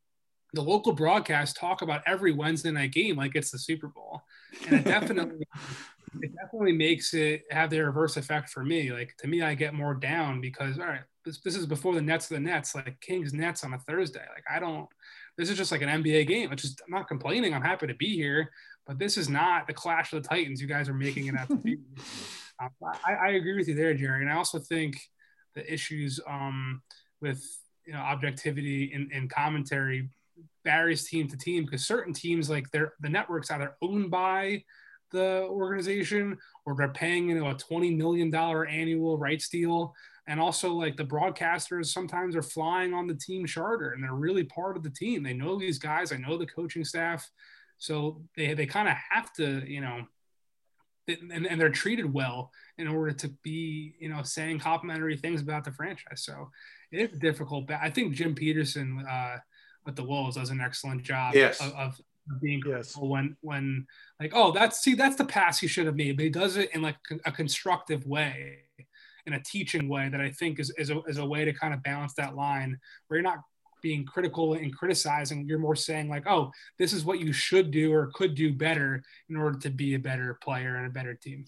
The local broadcasts talk about every Wednesday night game like it's the Super Bowl, and it definitely <laughs> it definitely makes it have the reverse effect for me. Like to me, I get more down because all right, this, this is before the Nets of the Nets, like Kings Nets on a Thursday. Like I don't. This is just like an NBA game. which is I'm not complaining. I'm happy to be here, but this is not the Clash of the Titans you guys are making it out to be. <laughs> Um, I, I agree with you there, Jerry, and I also think the issues um, with you know objectivity and, and commentary varies team to team because certain teams like they're the networks either owned by the organization or they're paying you know a 20 million dollar annual rights deal and also like the broadcasters sometimes are flying on the team charter and they're really part of the team they know these guys i know the coaching staff so they, they kind of have to you know and, and they're treated well in order to be you know saying complimentary things about the franchise so it is difficult but i think jim petersen uh, with the wolves does an excellent job Yes. of, of being Yes. critical when when like oh that's see that's the pass he should have made but he does it in like a constructive way in a teaching way that i think is, is, a, is a way to kind of balance that line where you're not being critical and criticizing. You're more saying like oh this is what you should do or could do better in order to be a better player and a better team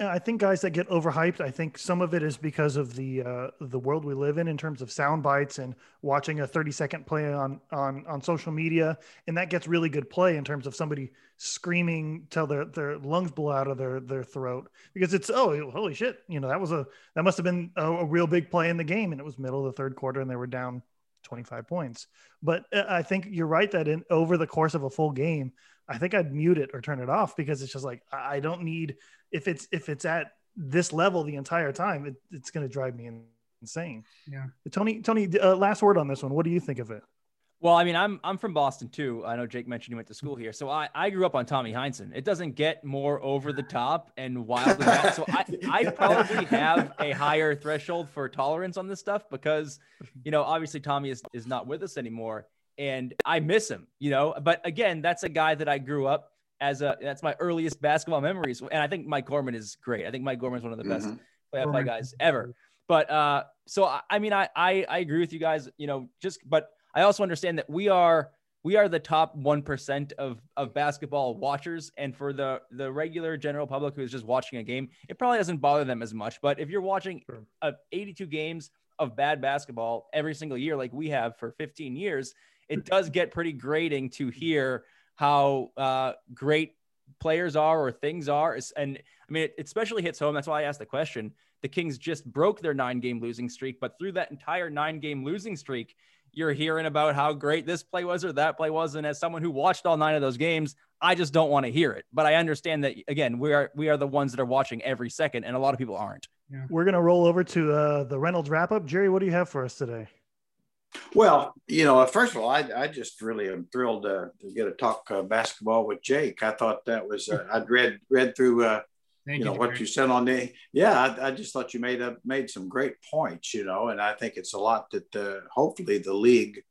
I think guys that get overhyped, I think some of it is because of the uh, the world we live in in terms of sound bites and watching a 30 second play on on on social media, and that gets really good play in terms of somebody screaming till their their lungs blow out of their their throat. Because it's oh holy shit you know that was a that must have been a, a real big play in the game. And it was middle of the third quarter and they were down 25 points. But uh, I think you're right that in over the course of a full game, I think I'd mute it or turn it off because it's just like I I don't need if it's if it's at this level the entire time, it, it's going to drive me insane. Yeah. Tony, Tony, uh, last word on this one. What do you think of it? Well, I mean, I'm I'm from Boston too. I know Jake mentioned he went to school here, so I, I grew up on Tommy Heinsohn. It doesn't get more over the top and wild than that. So I <laughs> I probably have a higher threshold for tolerance on this stuff because, you know, obviously Tommy is is not with us anymore, and I miss him. You know, but again, that's a guy that I grew up as a that's my earliest basketball memories, and I think Mike Gorman is great. I think Mike Gorman is one of the best Mhm. playoff Gorman. guys ever. But uh, so I, I mean, I, I I agree with you guys. You know, just but I also understand that we are we are the top one percent of of basketball watchers, and for the the regular general public who is just watching a game, it probably doesn't bother them as much. But if you're watching Sure. uh, 82 games of bad basketball every single year, like we have for 15 years, it does get pretty grating to hear how uh, great players are or things are. And I mean, it especially hits home. That's why I asked the question. The Kings just broke their nine game losing streak, but through that entire nine game losing streak, you're hearing about how great this play was or that play was. And as someone who watched all nine of those games, I just don't want to hear it. But I understand that again, we are we are the ones that are watching every second, and a lot of people aren't. We're going to roll over to uh, the Reynolds wrap up. Jerry, what do you have for us today? Well, you know, first of all, I, I just really am thrilled to, to get to talk uh, basketball with Jake. I thought that was uh, <laughs> I'd read read through uh, Thank you know what you said on the yeah. I, I just thought you made up made some great points. You know, and I think it's a lot that uh, hopefully the league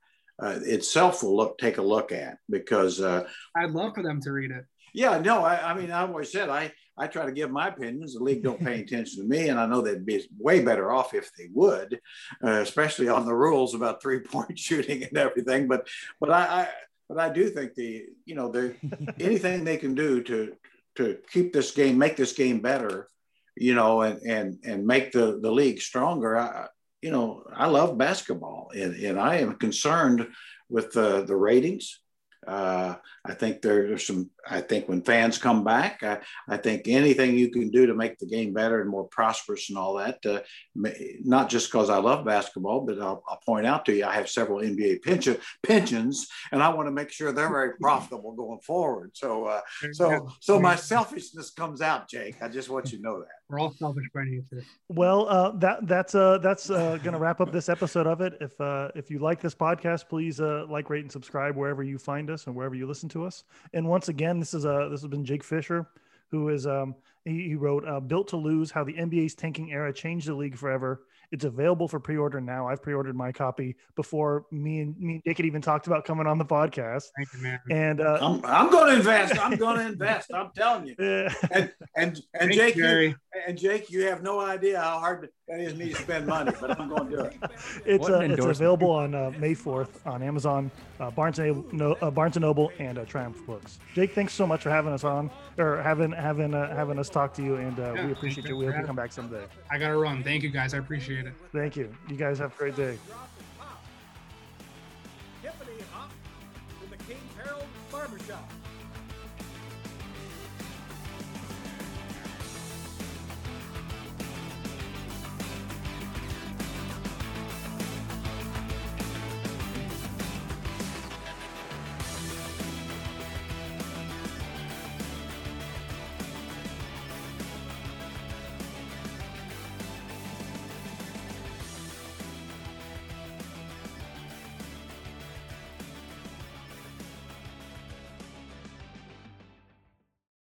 uh, itself will look take a look at because uh, I'd love for them to read it. yeah, no, I, I mean, I always said I, I try to give my opinions. The league don't pay <laughs> attention to me, and I know they'd be way better off if they would, uh, especially on the rules about three point <laughs> shooting and everything. But, but I, I, but I do think the, you know, the <laughs> anything they can do to to keep this game, make this game better, you know, and and and make the the league stronger. I, you know, I love basketball, and and I am concerned with the the ratings. Uh, I think there's some. I think when fans come back, I, I, think anything you can do to make the game better and more prosperous and all that. Uh, not just because I love basketball, but I'll, I'll, point out to you, I have several NBA pension, pensions, and I want to make sure they're very profitable going forward. So, uh, so, so my selfishness comes out, Jake. I just want you to know that. We're all selfish nature. Well, uh, that that's uh, that's uh, going to wrap up this episode of it. If uh, if you like this podcast, please uh, like, rate, and subscribe wherever you find us and wherever you listen to us. And once again, this is a this has been Jake Fischer, who is um, he, he wrote uh, "Built to Lose: How the NBA's Tanking Era Changed the League Forever." It's available for pre-order now. I've pre-ordered my copy before me and me and Dick had even talked about coming on the podcast. Thank you, man. And uh, I'm, I'm going to invest. I'm going to invest. I'm telling you. <laughs> Yeah. And and and Jake, you, and Jake, you have no idea how hard that is me to spend money, but I'm going to do it. <laughs> It's uh, it's available on uh, May 4th on Amazon, uh, Barnes and no, uh, Barnes and Noble, and uh, Triumph Books. Jake, thanks so much for having us on, or having having uh, having us talk to you, and uh, Yeah, we appreciate thank you. you We hope for you come back someday. I got to run. Thank you, guys. I appreciate it. Thank you. You guys have a great day.